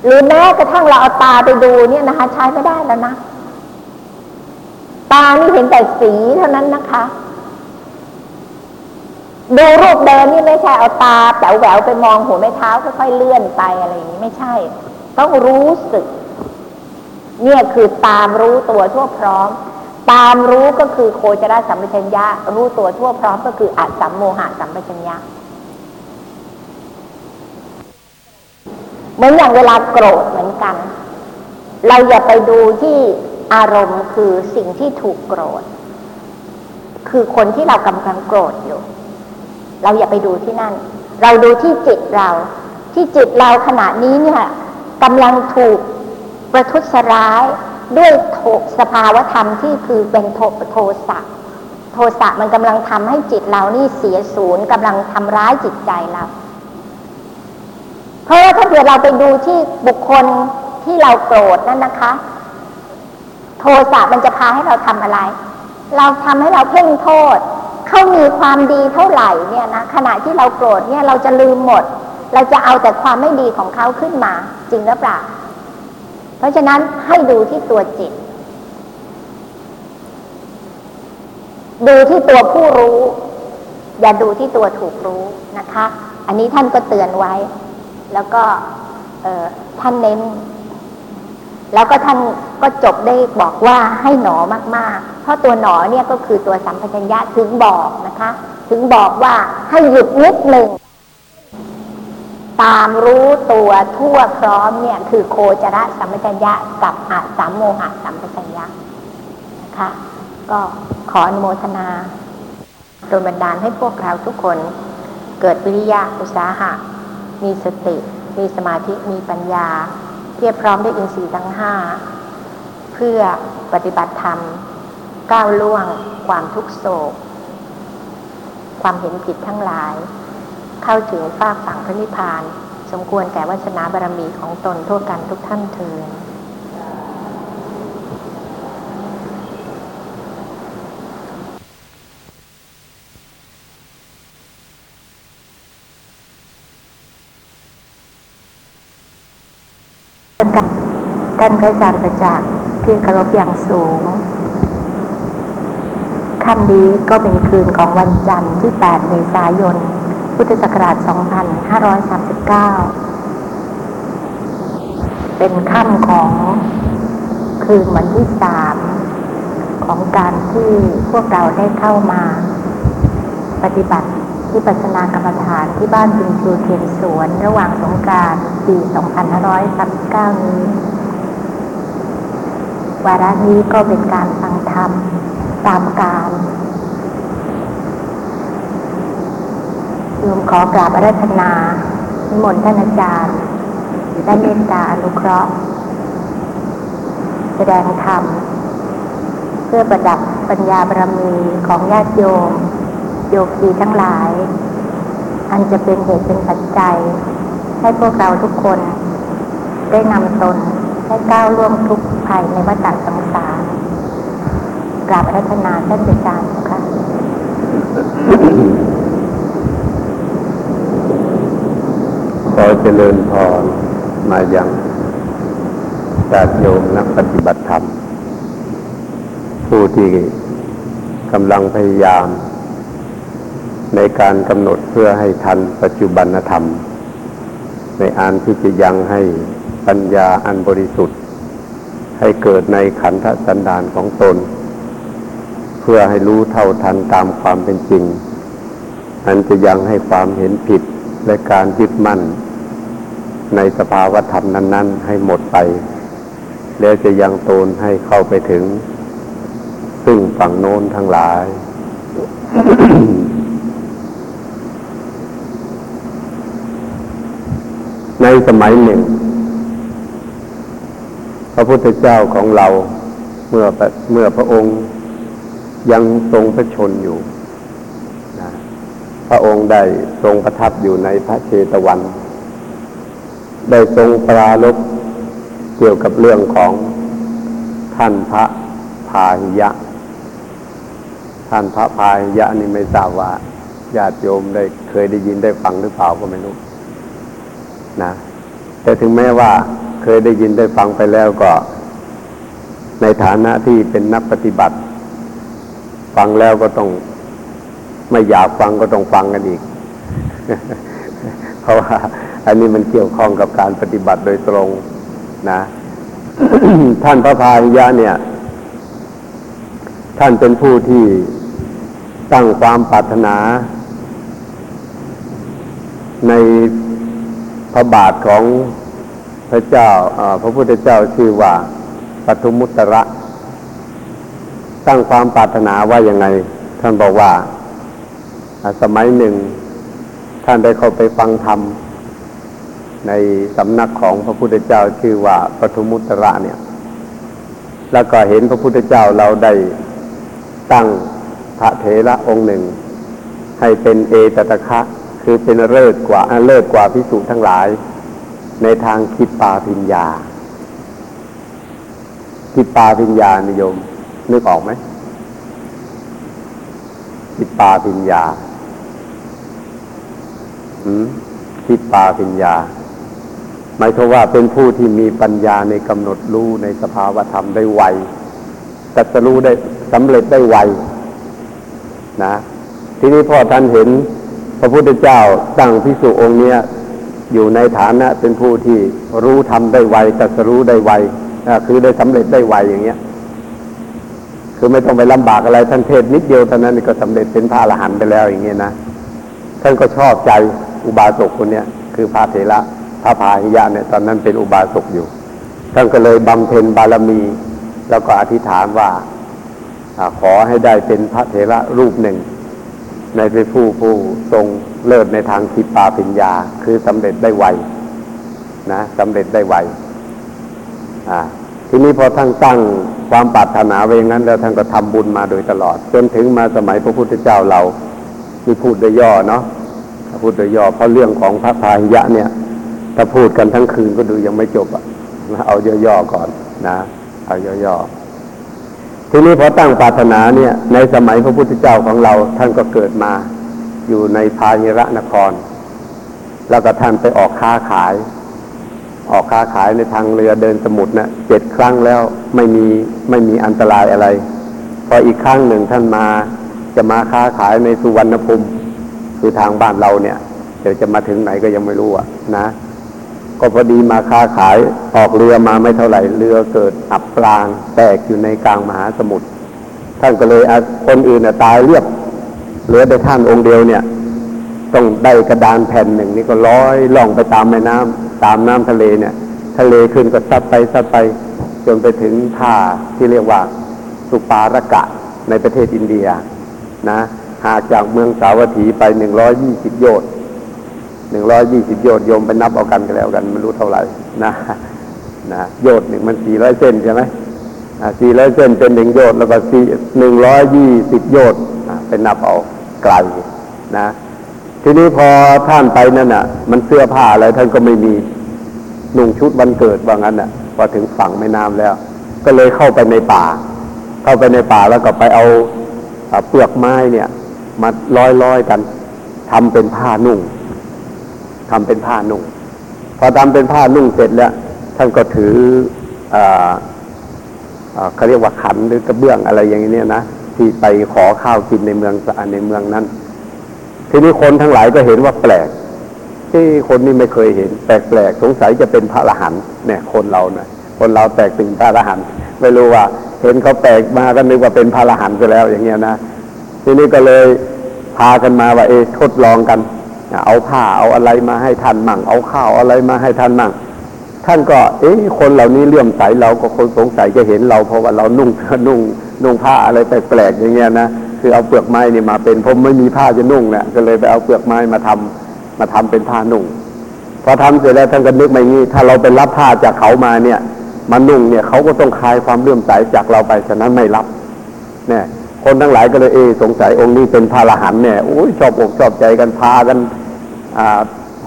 หรือแม้กระทั่งเราเอาตาไปดูเนี่ยนะคะ ใช้ไม่ได้แล้วนะ ตานี่เห็นแต่สีเท่านั้นนะคะ ดูรูปเดินนี่ไม่ใช่เอาตาแป๋วแหววไปมองหัวแม่เท้าค่อยๆเลื่อนไปอะไรอย่างนี้ไม่ใช่ ต้องรู้สึก เนี่ยคือตามรู้ตัวทั่วพร้อม ตามรู้ก็คือโคจรสัมปชัญญะ รู้ตัวทั่วพร้อมก็คืออัสัมโมหะสัมปชัญญะเหมือนอย่างเวลาโกรธเหมือนกัน เราอย่าไปดูที่อารมณ์คือสิ่งที่ถูกโกรธ คือคนที่เรากำลังโกรธอยู่ เราอย่าไปดูที่นั่น เราดูที่จิตเรา ที่จิตเราขณะนี้เนี่ยกำลังถูกประทุษร้ายด้วยโทสภาวธรรมที่คือเป็นโทโทสะโทสะมันกำลังทำให้จิตเรานี่เสียศูนย์กำลังทำร้ายจิตใจเรา เพราะว่าถ้าเกิดเราไปดูที่บุคคลที่เราโกรธนั่นนะคะ โทสะมันจะพาให้เราทำอะไร เราทำให้เราเพ่งโทษ เขามีความดีเท่าไหร่เนี่ยนะขณะที่เราโกรธเนี่ยเราจะลืมหมด เราจะเอาแต่ความไม่ดีของเขาขึ้นมา จริงหรือเปล่า เพราะฉะนั้นให้ดูที่ตัวจิต ดูที่ตัวผู้รู้ อย่าดูที่ตัวถูกรู้นะคะ อันนี้ท่านก็เตือนไว้ แล้วก็ท่านเน้น แล้วก็ท่านก็จบได้บอกว่าให้หนอมากๆ เพราะตัวหนอเนี่ยก็คือตัวสัมปชัญญะถึงบอกนะคะ ถึงบอกว่าให้หยุดนิดหนึ่ง ตามรู้ตัวทั่วพร้อมเนี่ยคือโคจรสัมปชัญญะกับอาสัมโมหะสัมปชัญญะนะคะ ก็ขออนุโมทนาโดยบันดาลให้พวกเราทุกคนเกิดวิริยะอุตสาหะ มีสติ มีสมาธิ มีปัญญา พียบพร้อมด้วยอินทรีย์ทั้งห้าเพื่อปฏิบัติธรรม ก้าวล่วง ความทุกโศก ความเห็นผิดทั้งหลาย เข้าถึงฝากฝั่งพระนิพพาน สมควรแก่วาสนาบารมีของตนทั่วกันทุกท่านเถิด ท่านพระอาจารย์ประจักษ์ที่เคารพอย่างสูงค่ำนี้ก็เป็นคืนของวันจันทร์ที่ 8 เมษายน พุทธศักราช 2539 เป็นค่ำของคืนวันที่ 3 ของการที่พวกเราได้เข้ามาปฏิบัติ ที่ปัสสนากรรมฐานที่บ้านบินชูเทียนสวน ระหว่างสงการปี 2539 นี้ วาระนี้ก็เป็นการฟังธรรมตามการโยมขอกราบอาราธนานิมนต์ท่านอาจารย์ได้เมตตาอนุเคราะห์ แสดงธรรม เพื่อประดับปัญญาบารมีของญาติโยม โยคีทั้งหลาย อันจะเป็นเหตุเป็นปัจจัย ให้พวกเราทุกคนได้นำตนให้ก้าวล่วงทุกภัยในวัฏสงสารกราบอารัธนาท่านอาจารย์ค่ะขอเจริญพรมายังญาติโยมนักปฏิบัติธรรม ผู้ที่กำลังพยายาม ในการกำหนดเพื่อให้ทันปัจจุบันธรรม ในอันที่จะยังให้ปัญญาอันบริสุทธิ์ ให้เกิดในขันธสันดานของตน เพื่อให้รู้เท่าทันตามความเป็นจริง อันจะยังให้ความเห็นผิดและการยึดมั่น ในสภาวธรรมนั้น ๆ ให้หมดไป แล้วจะยังตนให้เข้าไปถึง ซึ่งฝั่งโน้นทั้งหลาย ในสมัยหนึ่ง พระพุทธเจ้าของเราเมื่อเมื่อพระองค์ยังทรงพระชนอยู่นะพระองค์ได้ทรงประทับอยู่ในพระเชตวัน ได้ทรงปราลบเกี่ยวกับเรื่องของท่านพระพาหิยะ ท่านพระพาหิยะนี่ไม่ทราบว่าญาติโยมได้เคยได้ยินได้ฟังหรือเปล่าก็ไม่รู้ นะแต่ถึงแม้ว่าเคยได้ยินได้ฟังไปแล้วก็ ในฐานะที่เป็นนักปฏิบัติ ฟังแล้วก็ต้องไม่อยากฟังก็ต้องฟังกันอีก เพราะว่าอันนี้มันเกี่ยวข้องกับการปฏิบัติโดยตรงนะ ท่านพระพายยะเนี่ย ท่านเป็นผู้ที่ตั้งความปรารถนา ใน พระบาทของพระเจ้าพระพุทธเจ้าชื่อว่าปทุมุตระ ตั้งความปรารถนาว่ายังไง ท่านบอกว่า สมัยหนึ่ง ท่านได้เข้าไปฟังธรรม ในสำนักของพระพุทธเจ้าชื่อว่าปทุมุตระเนี่ย แล้วก็เห็นพระพุทธเจ้าเราได้ตั้งพระเถระองค์หนึ่ง ให้เป็นเอตตะคะ คือเป็นเลิศกว่าเลิศกว่าพิสุทั้งหลาย ในทางคิดปาพิญญา คิดปาพิญญานิยม นึกออกไหมคิดปาพิญญาอืมคิดปาพิญญาหมายถึงว่าเป็นผู้ที่มีปัญญาในกำหนดรู้ในสภาวธรรมได้ไวตัดสรู้ได้สำเร็จได้ไวนะ ทีนี้พ่อท่านเห็น พระพุทธเจ้าตั้งพิสุองค์เนี้ยอยู่ในฐานะเป็นผู้ที่รู้ทำได้ไวตัสรู้ได้ไวคือได้สำเร็จได้ไวอย่างเงี้ย คือไม่ต้องไปลำบากอะไรท่านเทศนิดเดียวเท่านั้นก็สำเร็จเป็นพระอรหันต์ไปแล้วอย่างเงี้ยนะท่านก็ชอบใจอุบาสกคนเนี้ยคือพระเถระพระพาหิยะเนี่ยตอนนั้นเป็นอุบาสกอยู่ ท่านก็เลยบำเพ็ญบารมี แล้วก็อธิษฐานว่าอขอให้ได้เป็นพระเถระรูปหนึ่ง ในเป็นผู้ผู้ทรงเลิศในทางคิดปาปิญญา คือสำเร็จได้ไวนะสำเร็จได้ไวอ่าทีนี้พอท่านตั้งความปรารถนาไว้อย่างนั้น แล้วท่านก็ทำบุญมาโดยตลอด จนถึงมาสมัยพระพุทธเจ้าเราที่พูดโดยย่อเนาะพูดโดยย่อเพราะเรื่องของพระพาหิยะเนี่ยถ้าพูดกันทั้งคืนก็ดูยังไม่จบอะเอาย่อๆก่อนนะ เอาย่อๆ ทีนี้พอตั้งปรารถนาเนี่ย ในสมัยพระพุทธเจ้าของเราท่านก็เกิดมาอยู่ในพาหิระนคร แล้วก็ท่านไปออกค้าขาย ออกค้าขายในทางเรือเดินสมุทรนะเจ็ดครั้งแล้วไม่มีไม่มีอันตรายอะไร พออีกครั้งหนึ่งท่านมาจะมาค้าขายในสุวรรณภูมิคือทางบ้านเราเนี่ย เดี๋ยวจะมาถึงไหนก็ยังไม่รู้อะนะ ก็พอดีมาค้าขายออกเรือมาไม่เท่าไหร่เรือเกิดอับปรางแตกอยู่ในกลางมหาสมุทรท่านก็เลยคนอื่นตายเรียบเหลือแต่ท่านองค์เดียวเนี่ย ต้องได้กระดานแผ่นหนึ่งนี่ก็ร้อยล่องไปตามแม่น้ำตามน้ำทะเลเนี่ย ทะเลขึ้นก็ซัดไปซัดไปจนไปถึงท่าที่เรียกว่าสุปาระกะในประเทศอินเดียนะหากจากเมืองสาวัตถีไปหนึ่งร้อยยี่สิบโยชน์ หนึ่งร้อยยี่สิบโยชน์โยมไปนับเอากันกันแล้วกันไม่รู้เท่าไหร่นะนะโยชน์หนึ่งมันสี่ร้อยเส้นใช่ไหมสี่ร้อยเส้นเป็นหนึ่งโยชน์แล้วก็สี่หนึ่งร้อยยี่สิบโยชน์อะไปนับเอาไกลนะ ทีนี้พอท่านไปนั่นน่ะ มันเสื้อผ้าอะไรท่านก็ไม่มีนุ่งชุดวันเกิดว่างั้นน่ะพอถึงฝั่งแม่น้ำแล้ว ก็เลยเข้าไปในป่า เข้าไปในป่าแล้วก็ไปเอาเปลือกไม้เนี่ย มาร้อยร้อยๆกันทำเป็นผ้านุ่ง ทำเป็นผ้านุ่ง พอทำเป็นผ้านุ่งเสร็จแล้ว ท่านก็ถือเขาเรียกว่าขันหรือกระเบื้องอะไรอย่างนี้นะที่ไปขอข้าวกินในเมืองสในเมืองนั้น ทีนี้คนทั้งหลายก็เห็นว่าแปลกที่คนนี้ไม่เคยเห็น แปลกๆสงสัยจะเป็นพระอรหันต์เนี่ย คนเราเนี่ยคนเราแตกตื่นพระอรหันต์ไม่รู้ว่า เห็นเขาแปลกมาก็นึกว่าเป็นพระอรหันต์ไปแล้วอย่างเงี้ยนะทีนี้ก็เลยพากันมาว่าเอะทดลองกัน เอาผ้าเอาอะไรมาให้ท่านมั่ง เอาข้าวอะไรมาให้ท่านมั่ง ท่านก็ เอ๊ะคนเหล่านี้เลื่อมใสเราก็คนสงสัยจะเห็นเรา เพราะว่าเรานุ่งนุ่งนุ่งผ้าอะไรแปลกๆอย่างเงี้ยนะคือเอาเปลือกไม้นี่มาเป็นผมไม่มีผ้าจะนุ่งเนี่ยก็เลยไปเอาเปลือกไม้มาทำมาทำเป็นผ้านุ่งพอทำเสร็จแล้วท่านก็นึกมาอย่างนี้ ถ้าเราไปรับผ้าจากเขามาเนี่ยมานุ่งเนี่ยเขาก็ต้องคลายความเลื่อมใสจากเราไปฉะนั้นไม่รับเนี่ยคนทั้งหลายก็เลยเอสงสัยองค์นี้เป็นพระอรหันเนี่ยโอ้ยชอบอกชอบใจกันพากัน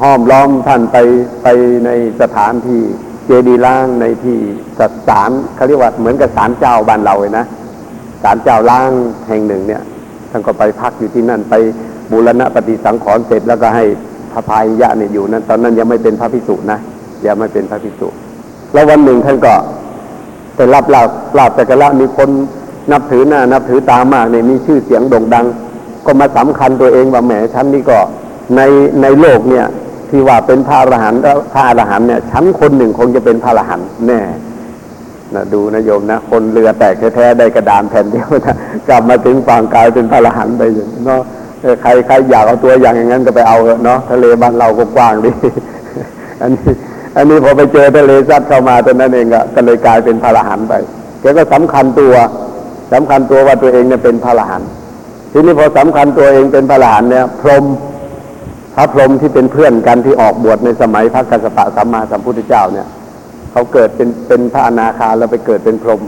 ห้อมล้อมท่านไปไปในสถานที่เจดีล้างในที่ศาลเขาเรียกว่าเหมือนกับศาลเจ้าบ้านเราเลยนะศาลเจ้าล้างแห่งหนึ่งเนี่ยท่านก็ไปพักอยู่ที่นั่นไปบูรณะปฏิสังขรณ์เสร็จแล้วก็ให้พระพายยะเนี่ยอยู่นั้น ตอนนั้นยังไม่เป็นพระภิกษุนะยังไม่เป็นพระภิกษุแล้ววันหนึ่งท่านก็ไปรับลาบลาบแต่กระมีคนนับถือหน้านับถือตามากเนี่ยมีชื่อเสียงโด่งดัง ก็มาสำคัญตัวเองว่าแหมฉันนี่ก็ ในในโลกเนี่ยที่ว่าเป็นพระอรหันต์แล้วพระอรหันต์เนี่ยฉันคนหนึ่งคงจะเป็นพระอรหันต์แน่นะดูนะโยมนะคนเรือแตกแท้ๆได้กระดานแผ่นเดียวนะกลับมาถึงฝั่งกลายเป็นพระอรหันต์ไปเนาะใครใครอยากเอาตัวอย่างอย่างนั้นก็ไปเอาเถอะเนาะทะเลบ้านเราก็กว้างดีอันนี้อันนี้พอไปเจอทะเลซัดเข้ามาตอนนั้นเองก็เลยกลายเป็นพระอรหันต์ไปแกก็สำคัญตัวสำคัญตัวว่าตัวเองเนี่ยเป็นพระอรหันต์ทีนี้พอสำคัญตัวเองเป็นพระอรหันต์เนี่ยพรหม พระพรหมที่เป็นเพื่อนกันที่ออกบวชในสมัยพระกัสสปะสัมมาสัมพุทธเจ้าเนี่ยเขาเกิดเป็นเป็นพระอนาคาแล้วไปเกิดเป็นพรหม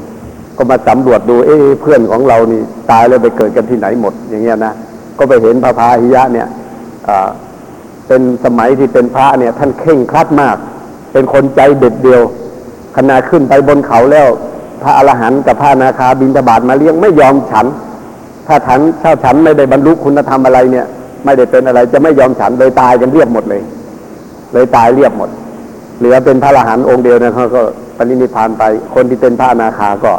ก็มาสำรวจดูเอ้เพื่อนของเรานี่ตายแล้วไปเกิดกันที่ไหนหมด อย่างเงี้ยนะก็ไปเห็นพระพาหิยะเนี่ยเป็นสมัยที่เป็นพระเนี่ย ท่านเข่งครัดมาก เป็นคนใจเด็ดเดียวขณะขึ้นไปบนเขาแล้ว พระอรหันต์กับพระนาคาบินทบาทมาเลี้ยงไม่ยอมฉัน ถ้าฉันถ้าฉันไม่ได้บรรลุคุณธรรมอะไรเนี่ย ไม่ได้เป็นอะไรจะไม่ยอมฉันเลยตายกันเรียบหมดเลย เลยตายเรียบหมด เหลือเป็นพระอรหันต์องค์เดียวนะเขาก็ปณินิพานไป คนที่เป็นพระนาคาก็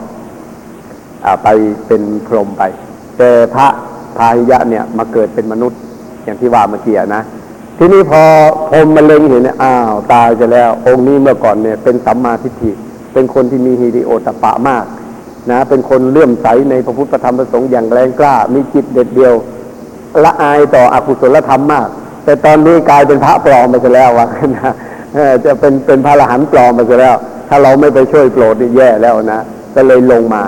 ไปเป็นพรหมไป แต่พระพาหิยะเนี่ยมาเกิดเป็นมนุษย์อย่างที่ว่าเมื่อกี้นะทีนี้พอพรหมมาเล็งเห็นเนี่ยอ้าวตายจะแล้ว องค์นี้เมื่อก่อนเนี่ย เป็นสัมมาทิฏฐิเป็นคนที่มีฮิริโอตปปะมากนะ เป็นคนเลื่อมใสในพระพุทธธรรมประสงค์อย่างแรงกล้า มีจิตเด็ดเดียว ละอายต่ออกุศลธรรมมาก แต่ตอนนี้กลายเป็นพระปลอมไปซะแล้ววะนะจะเป็นเป็นพระอรหันต์ปลอมไปซะแล้ว ถ้าเราไม่ไปช่วยโปรดนี่แย่แล้วนะก็เลยลงมา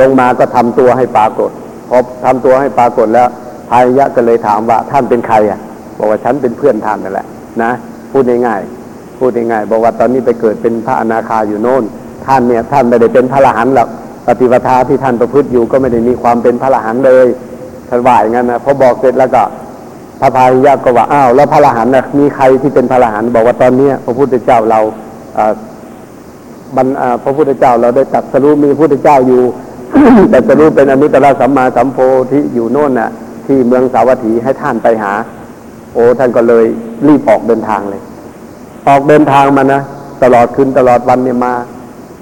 ลงมาก็ทำตัวให้ปรากฏพอทำตัวให้ปรากฏแล้วพายะก็เลยถามว่าท่านเป็นใครอะ บอกว่าฉันเป็นเพื่อนท่านนั่นแหละนะพูดง่ายๆพูดง่ายๆบอกว่าตอนนี้ไปเกิดเป็นพระอนาคาอยู่โน่น ท่านเนี่ยท่านไม่ได้เป็นพระอรหันต์หรอกปฏิปทาที่ท่านประพฤติอยู่ก็ไม่ได้มีความเป็นพระอรหันต์เลย ท่านว่าอย่างนั้นนะพอบอกเสร็จแล้วก็พระพายะก็ว่าอ้าวแล้วพระอรหันต์น่ะมีใครที่เป็นพระอรหันต์บอกว่าตอนเนี้พระพุทธเจ้าเราบรรพระพุทธเจ้าเราได้ตัดสรู้มีพระพุทธเจ้าอยู่แต่สรู้เป็นอนุตตรสัมมาสัมโพธิอยู่โน่นน่ะ ที่เมืองสาวัตถีให้ท่านไปหา โอ้ท่านก็เลยรีบออกเดินทางเลย ออกเดินทางมานะตลอดคืนตลอดวันเนี่ยมา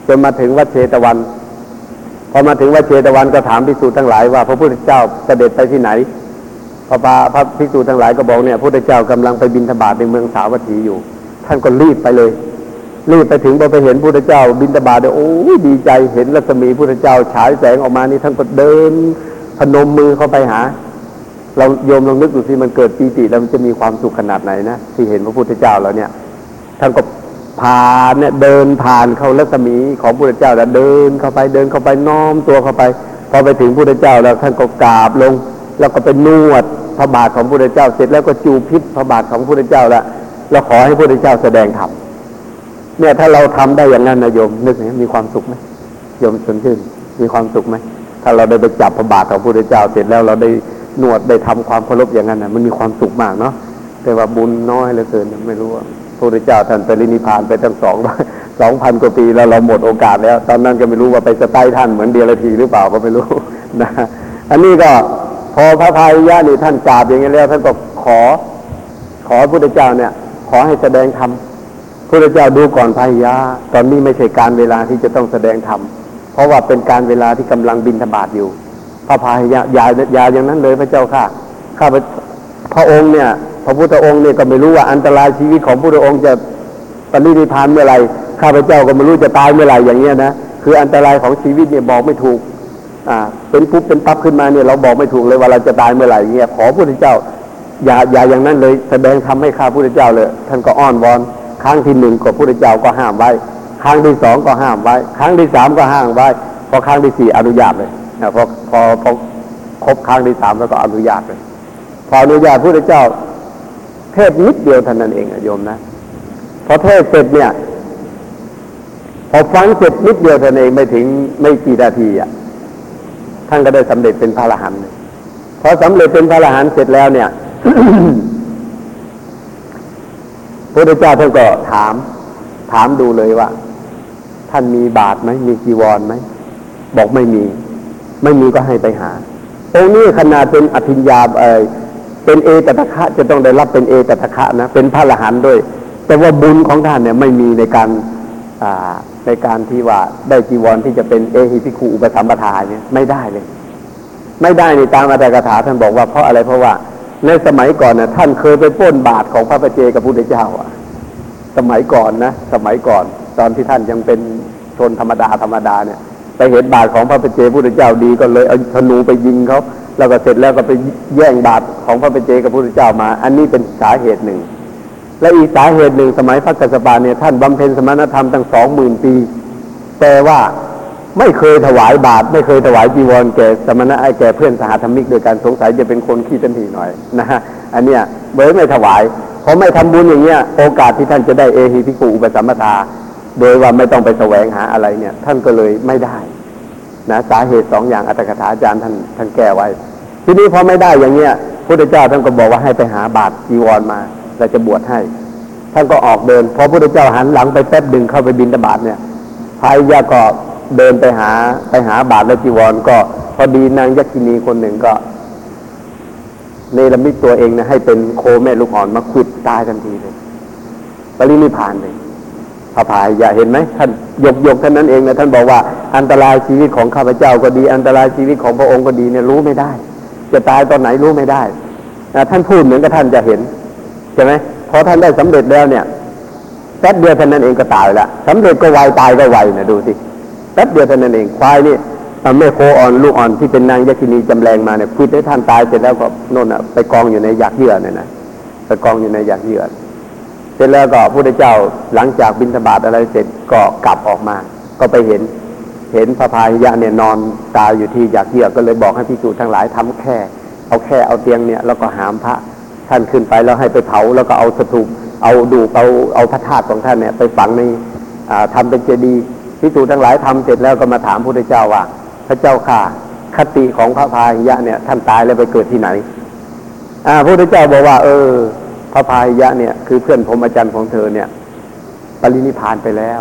จนมาถึงวัดเชตวัน พอมาถึงวัดเชตวันก็ถามภิกษุทั้งหลายว่าพระพุทธเจ้าเสด็จไปที่ไหนพระบาพระภิกษุทั้งหลายก็บอกเนี่ยพระพุทธเจ้ากำลังไปบินธบาตในเมืองสาวัตถีอยู่ ท่านก็รีบไปเลย รีบไปถึงพอไปเห็นพระพุทธเจ้า บินธบาตเนี่ยโอ้ยดีใจเห็นรัศมีพระพุทธเจ้าฉายแสงออกมานี่ท่านก็เดินพนมมือเข้าไปหา เราโยมลองนึกดูสิมันเกิดปีติแล้วมันจะมีความสุขขนาดไหนนะที่เห็นพระพุทธเจ้าแล้วเนี่ยท่านก็ ผ่านเนี่ยเดินผ่านเข้ารัศมีของพระเจ้าแล้วเดินเข้าไปเดินเข้าไปน้อมตัวเข้าไป พอไปถึงพระเจ้าแล้วท่านก็กราบลง แล้วก็ไปนวดพระบาทของพระเจ้าเสร็จแล้วก็จูพิษพระบาทของพระเจ้าแล้วแล้วขอให้พระเจ้าแสดงธรรมเนี่ยถ้าเราทำได้อย่างนั้นนะโยมนึกไหมมีความสุขไหมโยมสนชื่นมีความสุขไหมถ้าเราได้ไปจับพระบาทของพระพุทธเจ้าเสร็จแล้วเราได้นวดได้ทำความเคารพอย่างนั้นนะมันมีความสุขมากเนาะแต่ว่าบุญน้อยเหลือเกินไม่รู้ว่า พระพุทธเจ้าท่านไปรินิพานไปตั้งสองสองพันกว่าปีแล้วเราหมดโอกาสแล้ว ตอนนั้นก็ไม่รู้ว่าไปสไตล์ท่านเหมือนเดียรทีหรือเปล่าก็ไม่รู้นะอันนี้ก็พอพระพายยะนี่ท่านกราบอย่างนี้แล้ว ท่านก็ขอ ขอพระพุทธเจ้าเนี่ย ขอให้แสดงธรรมพระพุทธเจ้าดูก่อนพายยะตอนนี้ไม่ใช่การเวลาที่จะต้องแสดงธรรมเพราะว่าเป็นการเวลาที่กำลังบินธบาตอยู่ พระพายยะยายาอย่างนั้นเลยพระเจ้าค่ะข้าพระองค์เนี่ย พระพุทธองค์เนี่ยก็ไม่รู้ว่าอันตรายชีวิตของพระพุทธองค์จะปรินิพานเมื่อไหร่ข้าพเจ้าก็ไม่รู้จะตายเมื่อไหร่อย่างเงี้ยนะคืออันตรายของชีวิตเนี่ยบอกไม่ถูกอ่าเป็นปุ๊บเป็นปั๊บขึ้นมาเนี่ยเราบอกไม่ถูกเลยว่าเราจะตายเมื่อไหร่เงี้ยขอพระพุทธเจ้าอย่าอย่าอย่างนั้นเลยแสดงทำให้ข้าพระพุทธเจ้าเลย ท่านก็อ้อนวอนครั้งที่หนึ่งก็พระพุทธเจ้าก็ห้ามไว้ ครั้งที่สองก็ห้ามไว้ ครั้งที่สามก็ห้ามไว้พอครั้งที่สี่อนุญาตเลยนะพอพอพอครบครั้งที่สามแล้วก็อนุญาตเลย พออนุญาตพระพุทธเจ้า เทศนิดเดียวเท่านั้นเองอะโยมนะพอเทศเสร็จเนี่ยพอฟังเสร็จนิดเดียวเท่านั้นเองไม่ถึงไม่กี่นาทีอะท่านก็ได้สำเร็จเป็นพระอรหันต์พอสำเร็จเป็นพระอรหันต์เสร็จแล้วเนี่ยพระพุทธเจ้าท่านก็ถาม ถามดูเลยว่า ท่านมีบาทไหมมีจีวรไหมบอกไม่มี ไม่มีก็ให้ไปหาองค์นี้ขนาดเป็นอภิญญาเออ เป็นเอตตะคะจะต้องได้รับเป็นเอตตะคะนะเป็นพระอรหันต์ด้วย แต่ว่าบุญของท่านเนี่ยไม่มีในการอ่าในการที่ว่าได้จีวรที่จะเป็นเอหิพิคูอุปสัมปทาเนี่ยไม่ได้เลย ไม่ได้ในตามอัตถกถาท่านบอกว่าเพราะอะไรเพราะว่าในสมัยก่อนนะท่านเคยไปป้นบาทของพระประเจกับพุทธเจ้าอะ สมัยก่อนนะสมัยก่อนตอนที่ท่านยังเป็นชนธรรมดาธรรมดาเนี่ยไปเห็นบาทของพระประเจพุทธเจ้าดีก็เลยเอาธนูไปยิงเขา แล้วก็เสร็จแล้วก็ไปแย่งบาทของพระปเจกับพุทธเจ้ามา อันนี้เป็นสาเหตุหนึ่ง และอีกสาเหตุหนึ่งสมัยพระกัสสปะเนี่ยท่านบำเพ็ญสมณธรรมตั้งสองหมื่นปี แต่ว่าไม่เคยถวายบาตรไม่เคยถวายจีวรแก่สมณะไอแก่เพื่อนสหธรรมิกโดยการสงสัยจะเป็นคนขี้ตันทีหน่อยนะฮะอันเนี้ยเบิร์ไม่ถวายเพอไม่ทำบุญอย่างเงี้ยโอกาสที่ท่านจะได้เอหิพิกูอุปสัมปทา โดยว่าไม่ต้องไปแสวงหาอะไรเนี่ย ท่านก็เลยไม่ได้นะสาเหตุสองอย่างอัตถกถาอาจารย์ท่านท่านแก้ไว้ ทีนี้พอไม่ได้อย่างเงี้ยพระพุทธเจ้าท่านก็บอกว่าให้ไปหาบาตรจีวรมาเราจะบวชให้ ท่านก็ออกเดินพอพระพุทธเจ้าหันหลังไปแป๊บดึงเข้าไปบินตบาตเนี่ยพายยะก็เดินไปหาไปหาบาทและจีวรก็พอดีนางยักษินีคนหนึ่งก็เนรมิตตัวเองนะให้เป็นโคแม่ลูกอ่อนมาขุดตายทันทีเลยปรินิพพานเลยพระพายอย่าเห็นไหมท่านยกยกท่านนั้นเองนะท่านบอกว่า อันตรายชีวิตของข้าพเจ้าก็ดี อันตรายชีวิตของพระองค์ก็ดีเนี่ยรู้ไม่ได้ จะตายตอนไหนรู้ไม่ได้ท่านพูดเหมือนกับท่านจะเห็นใช่ไหมพอท่านได้สำเร็จแล้วเนี่ยแป๊บเดียวเท่านั้นเองก็ตายละสำเร็จก็ไวตายก็ไวนะดูสิแป๊บเดียวเท่านั้นเองควายนี่แม่โคอ่อนลูกอ่อนที่เป็นนางยักษินีจำแรงมาเนี่ยพูดให้ท่านตายเสร็จแล้วก็โน่นอะไปกองอยู่ในหยากเยื่อเนี่ยนะไปกองอยู่ในหยากเยื่อเสร็จแล้วก็พระพุทธเจ้าหลังจากบิณฑบาตอะไรเสร็จก็กลับออกมา ก็ไปเห็น เห็นพระพายยะเนี่ยนอนตายอยู่ที่หยากเยื่อก็เลยบอกให้พิสูทั้งหลายทำแค่ เอาแค่เอาเตียงเนี่ยแล้วก็หามพระท่านขึ้นไปแล้วให้ไปเผาแล้วก็เอาสถูปเอาดูเอาเอาพระธาตุของท่านเนี่ยไปฝังในอ่าทำเป็นเจดีย์พิสูทั้งหลายทำเสร็จแล้วก็มาถามพระพุทธเจ้าว่า พระเจ้าข่าคติของพระพาหิยะเนี่ยท่านตายแล้วไปเกิดที่ไหนอ่าพระพุทธเจ้าบอกว่า เออ พระพาหิยะเนี่ยคือเพื่อนผมอาจารย์ของเธอเนี่ยปรินิพานไปแล้ว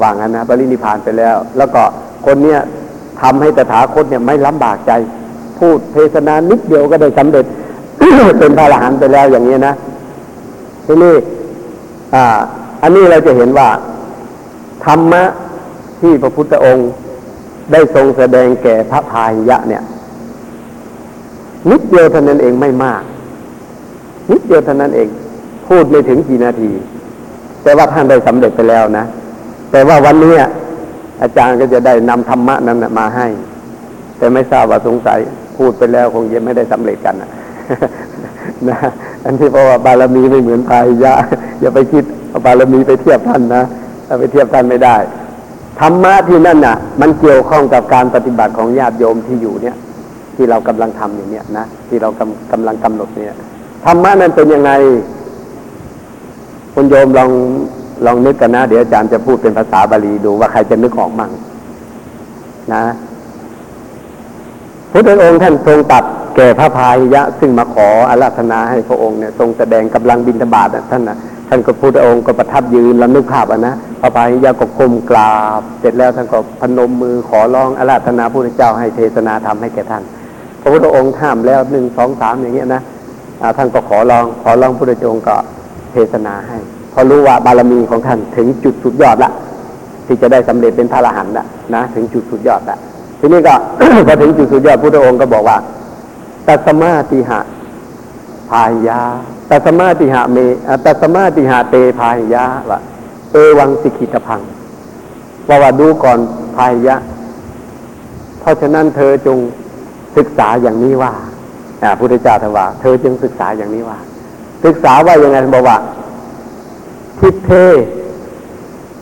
ว่างั้นนะปรินิพานไปแล้ว แล้วก็คนเนี้ยทำให้ตถาคตเนี่ยไม่ลำบากใจ พูดเทศนานิดเดียวก็ได้สำเร็จเป็นพระอรหันต์ไปแล้วอย่างนี้นะทีนี้อ่า อันนี้เราจะเห็นว่า ธรรมะที่พระพุทธองค์ได้ทรงแสดงแก่พระพาหิยะเนี่ย นิดเดียวเท่านั้นเองไม่มาก นิดเดียวเท่านั้นเอง พูดไม่ถึงกี่นาที แต่ว่าท่านได้สำเร็จไปแล้วนะ แต่ว่าวันนี้อาจารย์ก็จะได้นำธรรมะนั้นมาให้ แต่ไม่ทราบว่าสงสัยพูดไปแล้วคงยังไม่ได้สำเร็จกันนะนะอันที่เพราะว่าบารมีไม่เหมือนพายยะ อย่าไปคิดเอาบารมีไปเทียบท่านนะถ้าไปเทียบท่านไม่ได้ธรรมะที่นั่นน่ะ มันเกี่ยวข้องกับการปฏิบัติของญาติโยมที่อยู่เนี่ย ที่เรากำลังทำอยู่เนี่ยนะที่เรากำกำลังกำหนดเนี่ยธรรมะนั้นเป็นยังไงคุณโยมลอง ลองนึกกันนะ เดี๋ยวอาจารย์จะพูดเป็นภาษาบาลีดูว่าใครจะนึกออกมั่งนะพุทธองค์ท่านทรงตัดแก่พระพายยะ ซึ่งมาขออาราธนาให้พระองค์เนี่ยทรงแสดงกำลังบินทบาทน่ะท่านนะท่านก็พุทธองค์ก็ประทับยืนลำนึกภาพอะนะพระพายยะก็ก้มกราบ เสร็จแล้วท่านก็พนมมือขอร้องอาราธนาพระพุทธเจ้าให้เทศนาธรรมให้แก่ท่าน พระพุทธองค์ห้ามแล้วหนึ่งสองสามอย่างเงี้ยนะท่านก็ขอร้องขอร้องพระพุทธองค์ก็เทศนาให้ เพอรู้ว่าบารมีของท่านถึงจุดสุดยอดละที่จะได้สำเร็จเป็นพระอรหันต์ละนะถึงจุดสุดยอดละทีนี้ก็พอถึงจุดสุดยอดพุทธองค์ก็บอกว่าตัสมาติหะพายาตัสมาติหะเมตัสมาติหะเตพายาวะเอวังสิกิตพังว่าว่าดูก่อนพายะ เพราะฉะนั้นเธอจงศึกษาอย่างนี้ว่าอ่าพุทธเจ้าถามว่า เธอจึงศึกษาอย่างนี้ว่า ศึกษาว่ายังไงบอกว่า ทิเท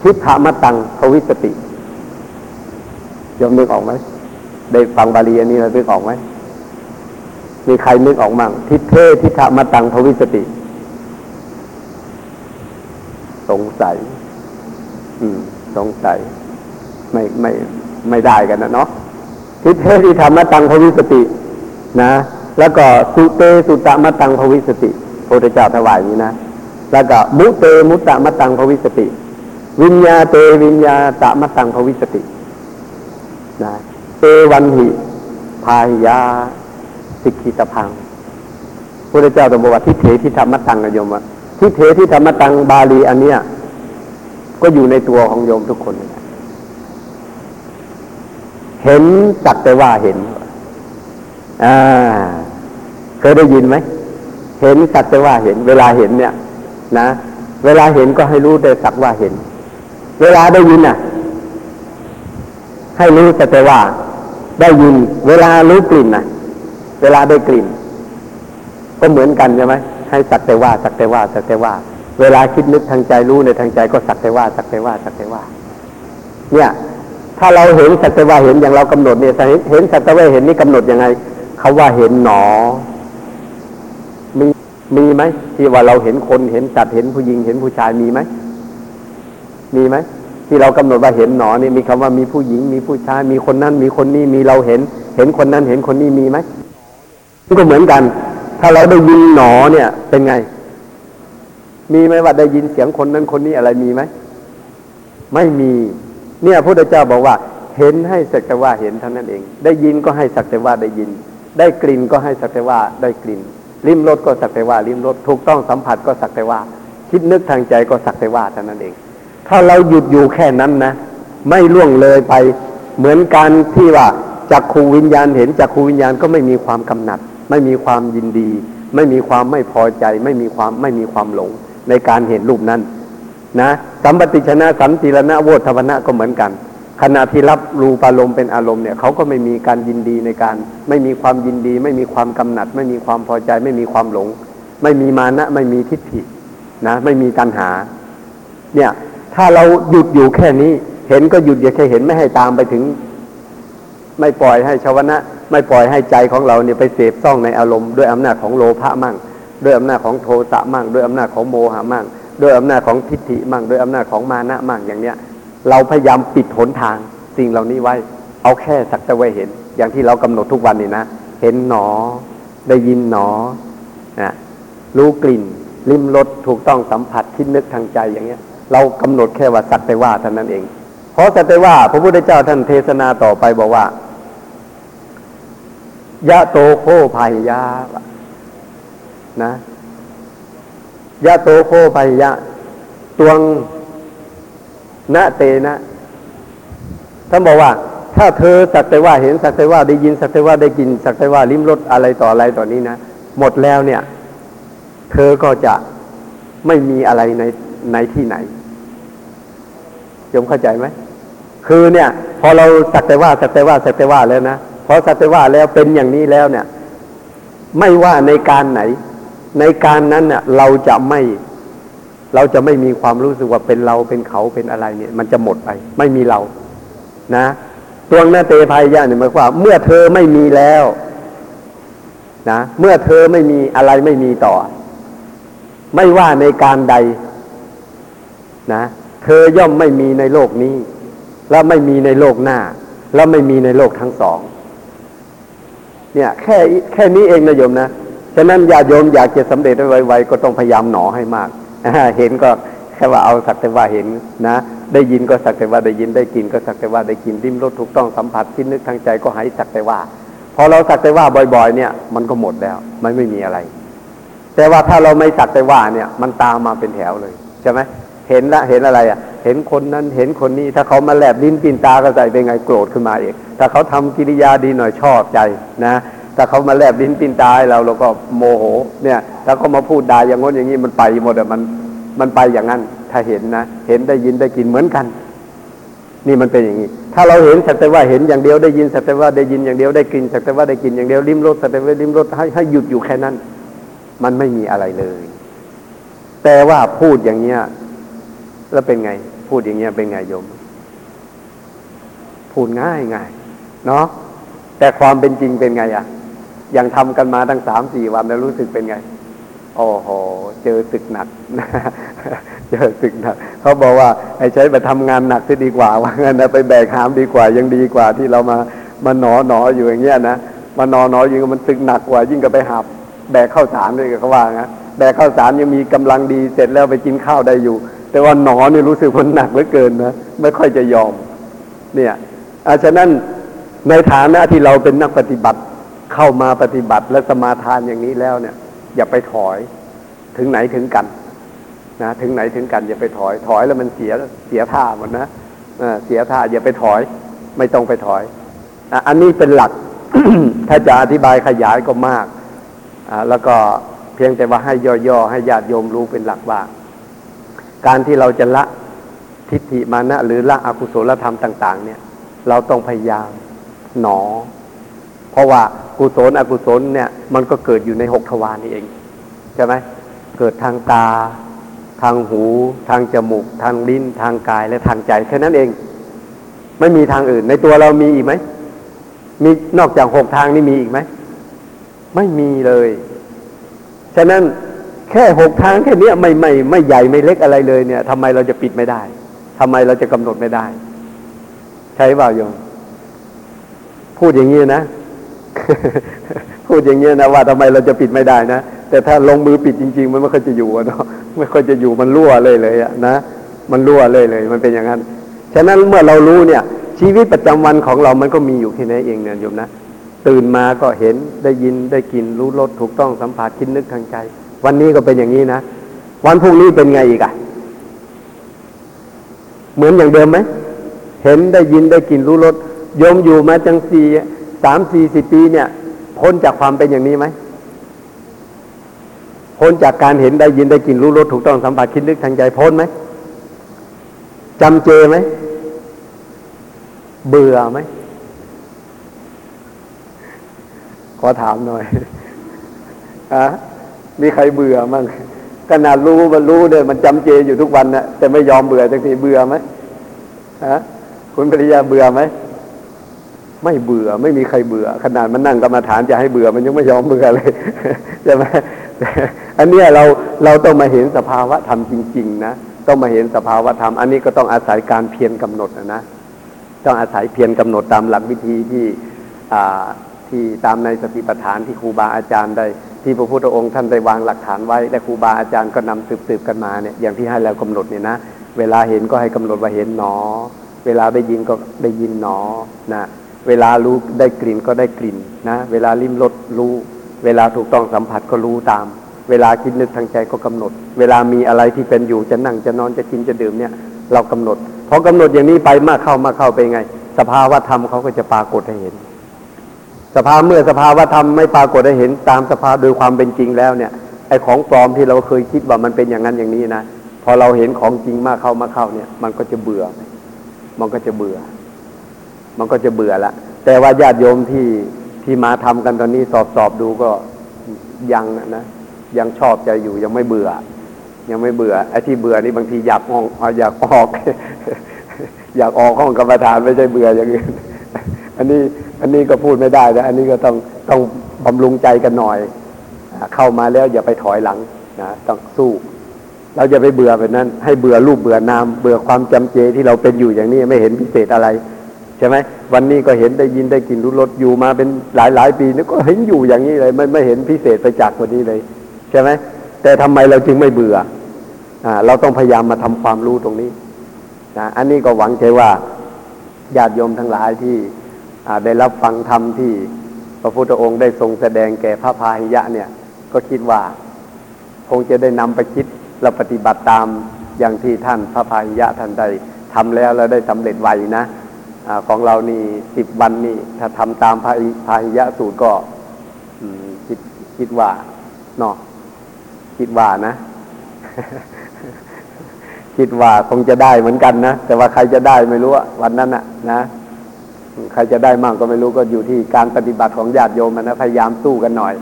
ทิฏฐามตังภวิสติยอมนึกออกไหมได้ฟังบาลีอันนี้แล้วนึกออกไหมมีใครนึกออกมั่งทิเททิฏฐามตังภวิสติ สงสัย อืม สงสัย ไม่ไม่ไม่ได้กันนะเนาะทิฏเฐ ทิฏฐมัตตังภวิสสติ นะ แล้วก็สุเตสุตมัตตังภวิสสติพระพุทธเจ้าถวายนี้นะ แล้วก็มุเตมุตมัตตังภวิสสติ วิญญาเตวิญญาตมัตตังภวิสสตินะเอวัญหิ เต พาหิยะ สิกขิตัพพังพระเจ้าตรัสบอกว่าทิเถที่ธรรมตังนะโยมว่าทิเถที่ธรรมตังบาลีอันเนี้ยก็อยู่ในตัวของโยมทุกคนเห็นสักแต่ว่าเห็นอ่าเคยได้ยินไหมเห็นสักแต่ว่าเห็น เวลาเห็นเนี่ย นะ เวลาเห็นก็ให้รู้แต่สักว่าเห็น เวลาได้ยินน่ะ ให้รู้แต่ว่า ได้ยิน เวลารู้กลิ่นน่ะ เวลาได้กลิ่น ก็เหมือนกันใช่ไหมให้สักแต่ว่า สักแต่ว่า สักแต่ว่า เวลาคิดนึกทางใจรู้ในทางใจก็สักแต่ว่า สักแต่ว่า สักแต่ว่า เนี่ย ถ้าเราเห็นสักแต่ว่าเห็นอย่างเรากำหนดเนี่ยเห็นสักแต่ว่าเห็นนี่กำหนดยังไงเขาว่าเห็นหนอ มีไหมที่ว่าเราเห็นคนเห็นสัตว์เห็นผู้หญิงเห็นผู้ชายมีไหมมีไหมที่เรากำหนดว่าเห็นหนอนี่มีคำว่ามีผู้หญิงมีผู้ชายมีคนนั้น มีคนนี้มีเราเห็น เห็นคนนั้นเห็นคนนี้มีไหมก็เหมือนกัน ถ้าเราได้ยินหนอเนี่ย เป็นไง มีไหมว่าได้ยินเสียงคนนั้นคนนี้อะไรมีไหมไม่มี เนี่ยพระพุทธเจ้าบอกว่า เห็นให้สักแต่ว่าเห็นเท่านั้นเอง ได้ยินก็ให้สักแต่ว่าได้ยิน ได้กลิ่นก็ให้สักแต่ว่าได้กลิ่น ลิ้มรสก็สักแต่ว่าลิ้มรสถูกต้องสัมผัสก็สักแต่ว่า คิดนึกทางใจก็สักแต่ว่าเท่านั้นเอง ถ้าเราหยุดอยู่แค่นั้นนะ ไม่ล่วงเลยไปเหมือนการที่ว่าจักขูวิญญาณเห็นจักขูวิญญาณก็ไม่มีความกำหนัด ไม่มีความยินดี ไม่มีความไม่พอใจ ไม่มีความไม่มีความหลง ในการเห็นรูปนั้น นะสัมปติชนะสันติรณะโวทวนะก็เหมือนกัน ขณะที่รับรูปารมณ์เป็นอารมณ์เนี่ยเขาก็ไม่มีการยินดีในการ ไม่มีความยินดี ไม่มีความกำหนัด ไม่มีความพอใจ ไม่มีความหลง ไม่มีมานะ ไม่มีทิฏฐินะไม่มีตัณหา เนี่ย ถ้าเราหยุดอยู่แค่นี้ เห็นก็หยุดอย่าแค่เห็นไม่ให้ตามไปถึง ไม่ปล่อยให้ชาวนะ ไม่ปล่อยให้ใจของเราเนี่ยไปเสพซ่องในอารมณ์ด้วยอำนาจของโลภะมั่งด้วยอำนาจของโทสะมั่งด้วยอำนาจของโมหะมั่งด้วยอำนาจของทิฏฐิมั่งด้วยอำนาจของมานะมั่งอย่างเนี้ย เราพยายามปิดหนทางสิ่งเหล่านี้ไว้ เอาแค่สักแต่ว่าเห็น อย่างที่เรากำหนดทุกวันนี่นะ เห็นหนอ ได้ยินหนอนะรู้กลิ่น ลิ้มรสถูกต้องสัมผัสคิดนึกทางใจอย่างเงี้ย เรากำหนดแค่ว่าสักแต่ว่าเท่านั้นเอง เพราะสักแต่ว่า พระพุทธเจ้าท่านเทศนาต่อไปบอกว่ายะโตโคภัยยะนะยะโตโคภัยยะตวง นะเตนะท่านบอกว่า ถ้าเธอสักแต่ว่าเห็นสักแต่ว่าได้ยินสักแต่ว่าได้กินสักแต่ว่าลิ้มรสอะไรต่ออะไรต่อนี้นะหมดแล้วเนี่ย เธอก็จะไม่มีอะไรในในที่ไหนยมเข้าใจไหมคือเนี่ย พอเราสักแต่ว่าสักแต่ว่าสักแต่ว่าแล้วนะพอสักแต่ว่าแล้วเป็นอย่างนี้แล้วเนี่ย ไม่ว่าในการไหน ในการนั้นเนี่ยเราจะไม่ เราจะไม่มีความรู้สึกว่าเป็นเราเป็นเขาเป็นอะไรเนี่ย มันจะหมดไป ไม่มีเรา นะตัวงหน้าเตภัยยะเนี่ยหมายความเมื่อเธอไม่มีแล้วนะเมื่อเธอไม่มีอะไรไม่มีต่อ ไม่ว่าในการใด นะ เธอย่อมไม่มีในโลกนี้ แล้วไม่มีในโลกหน้า แล้วไม่มีในโลกทั้งสอง เนี่ย แค่แค่นี้เองนะโยมนะฉะนั้นญาติโยมอยากจะสำเร็จได้ไวๆก็ต้องพยายามหนอให้มาก เห็นก็แค่ว่าเอาสักแต่ว่าเห็นนะ ได้ยินก็สักแต่ว่าได้ยินได้กินก็สักแต่ว่าได้กินดิ้มรสถูกต้องสัมผัสคิดนึกทางใจก็หายสักแต่ว่า พอเราสักแต่ว่าบ่อย ๆ เนี่ย มันก็หมดแล้วมันไม่มีอะไร แต่ว่าถ้าเราไม่สักแต่ว่าเนี่ย มันตามมาเป็นแถวเลยใช่ไหมเห็นละเห็นอะไรอะ เห็นคนนั้นเห็นคนนี้ ถ้าเขามาแลบลิ้นปีนตาก็ใจเป็นไงโกรธขึ้นมาเองถ้าเขาทำกิริยาดีหน่อยชอบใจนะถ้าเขามาแลบลิ้นปีนตาให้เราเราก็โมโหเนี่ย ถ้าเขามาพูดด่าอย่างง้นอย่างนี้มันไปหมดอะมันมันไปอย่างนั้น ถ้าเห็นนะ เห็นได้ยินได้กินเหมือนกัน นี่มันเป็นอย่างนี้ ถ้าเราเห็นสักแต่ว่าเห็นอย่างเดียวได้ยินสักแต่ว่าได้ยินอย่างเดียวได้กลิ่นสักแต่ว่าได้กลิ่นอย่างเดียวลิ้มรสสักแต่ว่าลิ้มรสให้ให้หยุดอยู่แค่นั้น มันไม่มีอะไรเลย แต่ว่าพูดอย่างเนี้ยแล้วเป็นไง พูดอย่างเงี้ยเป็นไงโยม พูดง่ายง่ายเนาะแต่ความเป็นจริงเป็นไงอะอย่างทำกันมาตั้งสามสี่วันแล้วรู้สึกเป็นไง โอ้โห เจอศึกหนัก เจอศึกหนัก เขาบอกว่าไอ้ใช้ไปทำงานหนักจะดีกว่า ว่างั้นนะไปแบกหามดีกว่า ยังดีกว่าที่เรามามาหนอหนออยู่อย่างเงี้ยนะมาหนอหนออยู่มันศึกหนักกว่า ยิ่งกับไปหาบแบกข้าวสารเลยเขาว่างั้นแบกข้าวสารยังมีกำลังดีเสร็จแล้วไปกินข้าวได้อยู่ แต่ว่าหนอนี่รู้สึกมันหนักเหลือเกินนะไม่ค่อยจะยอม เนี่ยอาฉะนั้นในฐานะที่เราเป็นนักปฏิบัติเข้ามาปฏิบัติและสมาทานอย่างนี้แล้วเนี่ย อย่าไปถอย ถึงไหนถึงกันนะถึงไหนถึงกันอย่าไปถอย ถอยแล้วมันเสียเสียท่าหมดนะเสียท่าอย่าไปถอย ไม่ต้องไปถอยอันนี้เป็นหลัก ถ้าจะอธิบายขยายก็มากแล้วก็เพียงแต่ว่าให้ย่อๆให้ญาติโยมรู้เป็นหลักว่าการที่เราจะละทิฏฐิมานะหรือละอกุศลธรรมต่าง ๆ เนี่ย เราต้องพยายามหนอ เพราะว่ากุศลอกุศลเนี่ย มันก็เกิดอยู่ในหกทวารนี่เองใช่ไหมเกิดทางตา ทางหู ทางจมูก ทางลิ้น ทางกายและทางใจแค่นั้นเอง ไม่มีทางอื่น ในตัวเรามีอีกไหมมีนอกจากหกทางนี่มีอีกไหมไม่มีเลยฉะนั้นแค่หกทางแค่นี้ไม่ไม่ไม่ใหญ่ไม่เล็กอะไรเลยเนี่ยทำไมเราจะปิดไม่ได้ทำไมเราจะกำหนดไม่ได้ ใช่เปล่าโยมพูดอย่างนี้นะ พูดอย่างนี้นะว่าทำไมเราจะปิดไม่ได้นะ แต่ถ้าลงมือปิดจริง ๆ มันไม่ค่อยจะอยู่อะเนาะไม่ค่อยจะอยู่มันรั่วเลยเลยอะนะมันรั่วเลยเลย มันเป็นอย่างนั้น ฉะนั้นเมื่อเรารู้เนี่ย ชีวิตประจำวันของเรามันก็มีอยู่แค่นี้เองเนี่ยโยมนะตื่นมาก็เห็นได้ยินได้กินรู้รสถูกต้องสัมผัสคิดนึกทางใจ วันนี้ก็เป็นอย่างนี้นะวันพรุ่งนี้เป็นไงอีกอะเหมือนอย่างเดิมไหมเห็นได้ยินได้กินรู้รสโยมอยู่มาจังสี่ สามสี่สิบปีเนี่ย พ้นจากความเป็นอย่างนี้ไหมพ้นจากการเห็นได้ยินได้กินรู้รสถูกต้องสัมผัสคิดนึกทางใจพ้นไหมจำเจไหมเบื่อไหมขอถามหน่อยอะมีใครเบื่อมั่งขนาดรู้มันรู้เนี่ยมันจำเจอยู่ทุกวันนะแต่ไม่ยอมเบื่อสักทีเบื่อไหมฮะคุณภริยาเบื่อไหม ไม่เบื่อ ไม่มีใครเบื่อ ขนาดมันนั่งกรรมาฐานจะให้เบื่อมันยังไม่ยอมเบื่อเลยใช่ไหมอันนี้เราเราต้องมาเห็นสภาวะธรรมจริง ๆ นะต้องมาเห็นสภาวธรรมอันนี้ก็ต้องอาศัยการเพียรกำหนดนะนะต้องอาศัยเพียรกำหนดตามหลักวิธีที่ที่ตามในสติปัฏฐานที่ครูบาอาจารย์ได้ ที่พระพุทธองค์ท่านได้วางหลักฐานไว้ และครูบาอาจารย์ก็นำสืบสืบๆกันมาเนี่ยอย่างที่ให้เรากำหนดเนี่ยนะเวลาเห็นก็ให้กำหนดว่าเห็นหนอ เวลาได้ยินก็ได้ยินหนอนะ เวลารู้ได้กลิ่นก็ได้กลิ่นนะ เวลาลิ้มรสรู้ เวลาถูกต้องสัมผัสก็รู้ตาม เวลาคิดนึกทางใจก็กำหนด เวลามีอะไรที่เป็นอยู่จะนั่งจะนอนจะกินจะดื่มเนี่ย เรากำหนดพอกำหนดอย่างนี้ไปมากเข้ามากเข้าไปไง สภาวะธรรมเขาก็จะปรากฏให้เห็น สภาเมื่อสภาวะธรรมไม่ปรากฏให้เห็นตามสภาโดยความเป็นจริงแล้วเนี่ยไอ้ของปลอมที่เราเคยคิดว่ามันเป็นอย่างนั้นอย่างนี้นะพอเราเห็นของจริงมากเข้ามากเข้าเนี่ย มันก็จะเบื่อ มันก็จะเบื่อ มันก็จะเบื่อละ แต่ว่าญาติโยมที่ที่มาทำกันตอนนี้สอบสอบดูก็ยังนะนะยังชอบใจอยู่ยังไม่เบื่อ ยังไม่เบื่อไอ้ที่เบื่อนี่บางทีอยากห้องอยากออก อยากออกห้องกรรมฐานไม่ใช่เบื่ออย่างอื่นอันนี้อันนี้ก็พูดไม่ได้นะอันนี้ก็ต้องต้องบำรุงใจกันหน่อยอเข้ามาแล้วอย่าไปถอยหลังนะต้องสู้ เราจะไปเบื่อแบบนั้น ให้เบื่อรูปเบื่อนาม เบื่อความจำเจที่เราเป็นอยู่อย่างนี้ไม่เห็นพิเศษอะไร ใช่ไหมวันนี้ก็เห็นได้ยินได้กินรู้รสอยู่มาเป็นหลายหลายปีนี่ก็เห็นอยู่อย่างนี้เลยไม่ไม่เห็นพิเศษไปจากกว่านี้เลย ใช่ไหมแต่ทำไมเราจึงไม่เบื่ออ่าเราต้องพยายามมาทำความรู้ตรงนี้นะอันนี้ก็หวังใจว่าญาติโยมทั้งหลายที่อ่าได้รับฟังธรรมที่พระพุทธองค์ได้ทรงแสดงแก่พระพาหิยะเนี่ย ก็คิดว่าคงจะได้นำไปคิดและปฏิบัติตามอย่างที่ท่านพระพาหิยะท่านได้ทำแล้วแล้วได้สำเร็จไวนะ อของเรานี่สิบวันนี่ถ้าทำตามพาหิพาหิยะสูตรก็คิดคิดว่าเนาะคิดว่านะ คิดว่าคงจะได้เหมือนกันนะ แต่ว่าใครจะได้ไม่รู้วันนั้นอะนะใครจะได้มั่งก็ไม่รู้ก็อยู่ที่การปฏิบัติของญาติโยมนะพยายามสู้กันหน่อย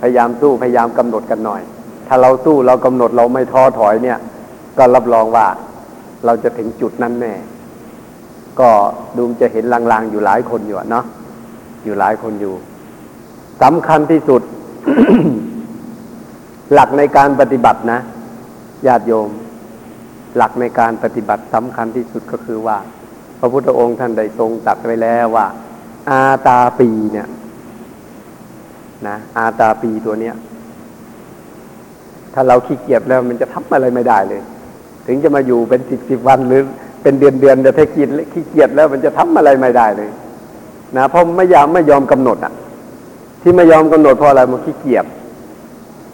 พยายามสู้พยายามกำหนดกันหน่อย ถ้าเราสู้เรากำหนดเราไม่ท้อถอยเนี่ย ก็รับรองว่าเราจะถึงจุดนั้นแน่ ก็ดูจะเห็นลางๆอยู่หลายคนอยู่เนาะอยู่หลายคนอยู่สำคัญที่สุด หลักในการปฏิบัตินะญาติโยม หลักในการปฏิบัติสำคัญที่สุดก็คือว่า พระพุทธองค์ท่านได้ทรงตรัสไว้แล้วว่า อาตาปีเนี่ยนะอาตาปีตัวเนี้ย ถ้าเราขี้เกียจแล้วมันจะทำอะไรไม่ได้เลย ถึงจะมาอยู่เป็นสิบสิบวันหรือ เป็นเดือนเดือนแต่ถ้ากินขี้เกียจแล้วมันจะทำอะไรไม่ได้เลยนะเพราะไม่ยอมไม่ยอมกำหนดอะ ที่ไม่ยอมกำหนดเพราะอะไรมันขี้เกียจ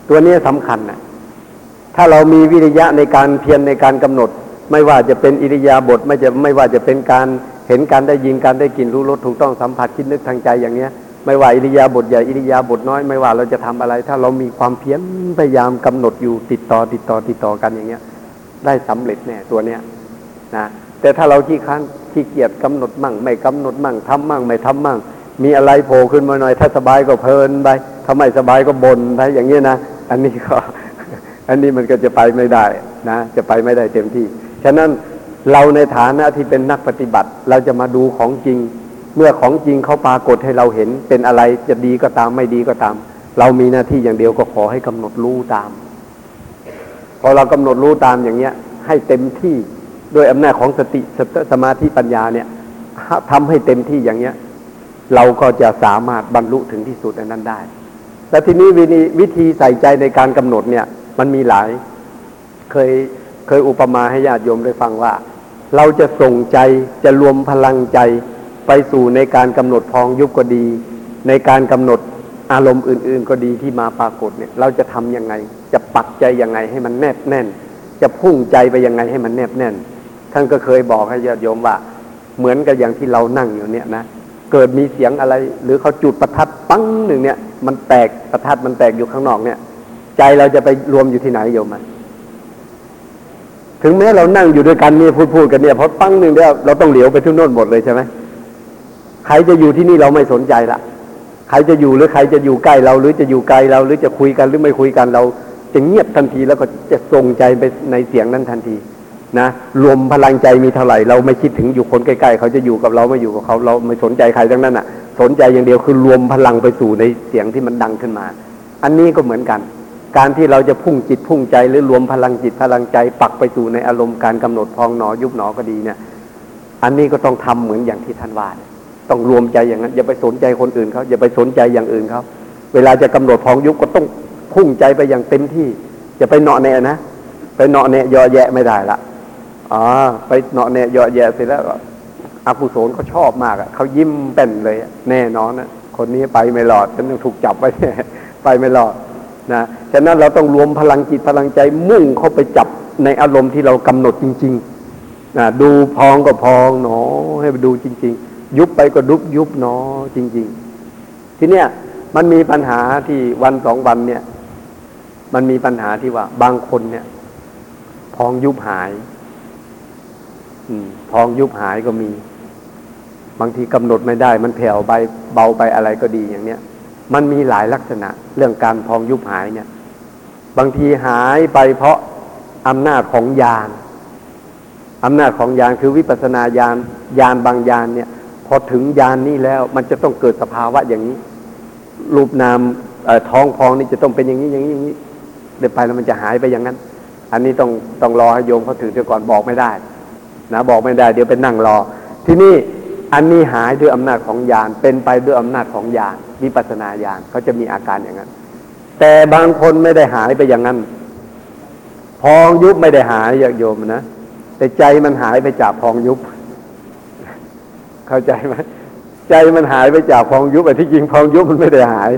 ตัวนี้สำคัญนะถ้าเรามีวิริยะในการเพียรในการกำหนด ไม่ว่าจะเป็นอิริยาบถไม่จะไม่ว่าจะเป็นการเห็นการได้ยินการได้กลิ่นรู้รสถูกต้องสัมผัสคิดนึกทางใจอย่างเนี้ย ไม่ว่าอิริยาบถใหญ่อิริยาบถน้อยไม่ว่าเราจะทำอะไร ถ้าเรามีความเพียรพยายามกำหนดอยู่ติดต่อติดต่อติดต่อกันอย่างเงี้ย ได้สำเร็จแน่ตัวเนี้ย นะแต่ถ้าเราขี้ค้านขี้เกียจกำหนดมั่ง ไม่กำหนดมั่งทำมั่ง ไม่ทำมั่ง มีอะไรโผล่ขึ้นมาหน่อย ถ้าสบายก็เพลินไปถ้าไม่สบายก็บ่นไปอย่างเงี้ยนะอันนี้ก็ อันนี้มันก็จะไปไม่ได้นะ จะไปไม่ได้เต็มที่ ฉะนั้นเราในฐานะที่เป็นนักปฏิบัติ เราจะมาดูของจริง เมื่อของจริงเขาปรากฏให้เราเห็นเป็นอะไรจะดีก็ตามไม่ดีก็ตาม เรามีหน้าที่อย่างเดียวก็ขอให้กำหนดรู้ตาม พอเรากำหนดรู้ตามอย่างเงี้ย ให้เต็มที่ ด้วยอำนาจของสติสตสมาธิปัญญาเนี่ยทำให้เต็มที่อย่างเงี้ย เราก็จะสามารถบรรลุถึงที่สุดอันนั้นได้แต่ทีนี้วิธีวิธีใส่ใจในการกำหนดเนี่ย มันมีหลาย เคยเคยอุปมาให้ญาติโยมได้ฟังว่า เราจะส่งใจจะรวมพลังใจไปสู่ในการกำหนดพองยุบก็ดี ในการกำหนดอารมณ์อื่น ๆ ก็ดีที่มาปรากฏเนี่ย เราจะทำยังไง จะปักใจยังไงให้มันแนบแน่น จะพุ่งใจไปยังไงให้มันแนบแน่น ท่านก็เคยบอกให้ญาติโยมว่า เหมือนกับอย่างที่เรานั่งอยู่เนี่ยนะเกิดมีเสียงอะไร หรือเขาจุดประทัดปั้งหนึ่งเนี่ย มันแตกประทัดมันแตกอยู่ข้างนอกเนี่ย ใจเราจะไปรวมอยู่ที่ไหนโยมมันถึงแม้เรานั่งอยู่ด้วยกันเนี่ยพูดพูดกันเนี่ยพอปั้งหนึ่งเดียวเราต้องเหลียวไปทุกโน่นหมดเลยใช่ไหมใครจะอยู่ที่นี่เราไม่สนใจละใครจะอยู่หรือใครจะอยู่ใกล้เรา หรือจะอยู่ไกลเรา หรือจะคุยกันหรือไม่คุยกันเรา จะเงียบทันทีแล้วก็จะส่งใจไปในเสียงนั้นทันที นะรวมพลังใจมีเท่าไหร่ เราไม่คิดถึงอยู่คนใกล้ๆเขาจะอยู่กับเราไม่อยู่กับเขาเราไม่สนใจใครทั้งนั้นอะ สนใจอย่างเดียวคือรวมพลังไปสู่ในเสียงที่มันดังขึ้นมา อันนี้ก็เหมือนกัน การที่เราจะพุ่งจิตพุ่งใจหรือรวมพลังจิตพลังใจ ปักไปสู่ในอารมณ์การกำหนดพองหนอยุบหนอก็ดีเนี่ย อันนี้ก็ต้องทำเหมือนอย่างที่ท่านว่าต้องรวมใจอย่างนั้นอย่าไปสนใจคนอื่นเขาอย่าไปสนใจอย่างอื่นเขาเวลาจะกำหนดพองยุบก็ต้องพุ่งใจไปอย่างเต็มที่อย่าไปเนาะแน่นะไปเนาะแน่ยอแยะไม่ได้ละ อ๋อไปเนาะแน่เยอะแยะเสร็จแล้วอากุศลเขาชอบมากอะเขายิ้มเป็นเลยแน่นอนนะคนนี้ไปไม่รอดฉันต้องถูกจับไว้ไปไม่รอดนะฉะนั้นเราต้องรวมพลังจิตพลังใจมุ่งเข้าไปจับในอารมณ์ที่เรากำหนดจริงๆนะดูพองก็พองเนาะให้ไปดูจริง ๆ ยุบไปก็ดุบยุบเนาะจริง ๆ ทีเนี้ยมันมีปัญหาที่วันสองวันเนี่ย มันมีปัญหาที่ว่า บางคนเนี่ย พองยุบหาย อืมพองยุบหายก็มี บางทีกำหนดไม่ได้ มันแผ่วไปเบาไปอะไรก็ดีอย่างเนี้ย มันมีหลายลักษณะ เรื่องการพองยุบหายเนี่ย บางทีหายไปเพราะอำนาจของญาณอำนาจของญาณคือวิปัสนาญาณญาณบางญาณเนี่ย พอถึงญาณนี้แล้ว มันจะต้องเกิดสภาวะอย่างนี้ รูปนามท้องพองนี่จะต้องเป็นอย่างนี้อย่างนี้อย่างนี้เดี๋ยวไปแล้วมันจะหายไปอย่างนั้น อันนี้ต้องต้องรอให้โยมเขาถึงเสียก่อนบอกไม่ได้ นะบอกไม่ได้เดี๋ยวไปนั่งรอ ที่นี่อันนี้หายด้วยอำนาจของญาณเป็นไปด้วยอำนาจของญาณวิปัสสนาญาณเขาจะมีอาการอย่างนั้น แต่บางคนไม่ได้หายไปอย่างนั้น พองยุบไม่ได้หายอย่างโยมนะแต่ใจมันหายไปจากพองยุบ เข้าใจไหมใจมันหายไปจากพองยุบแต่ที่จริงพองยุบมันไม่ได้หาย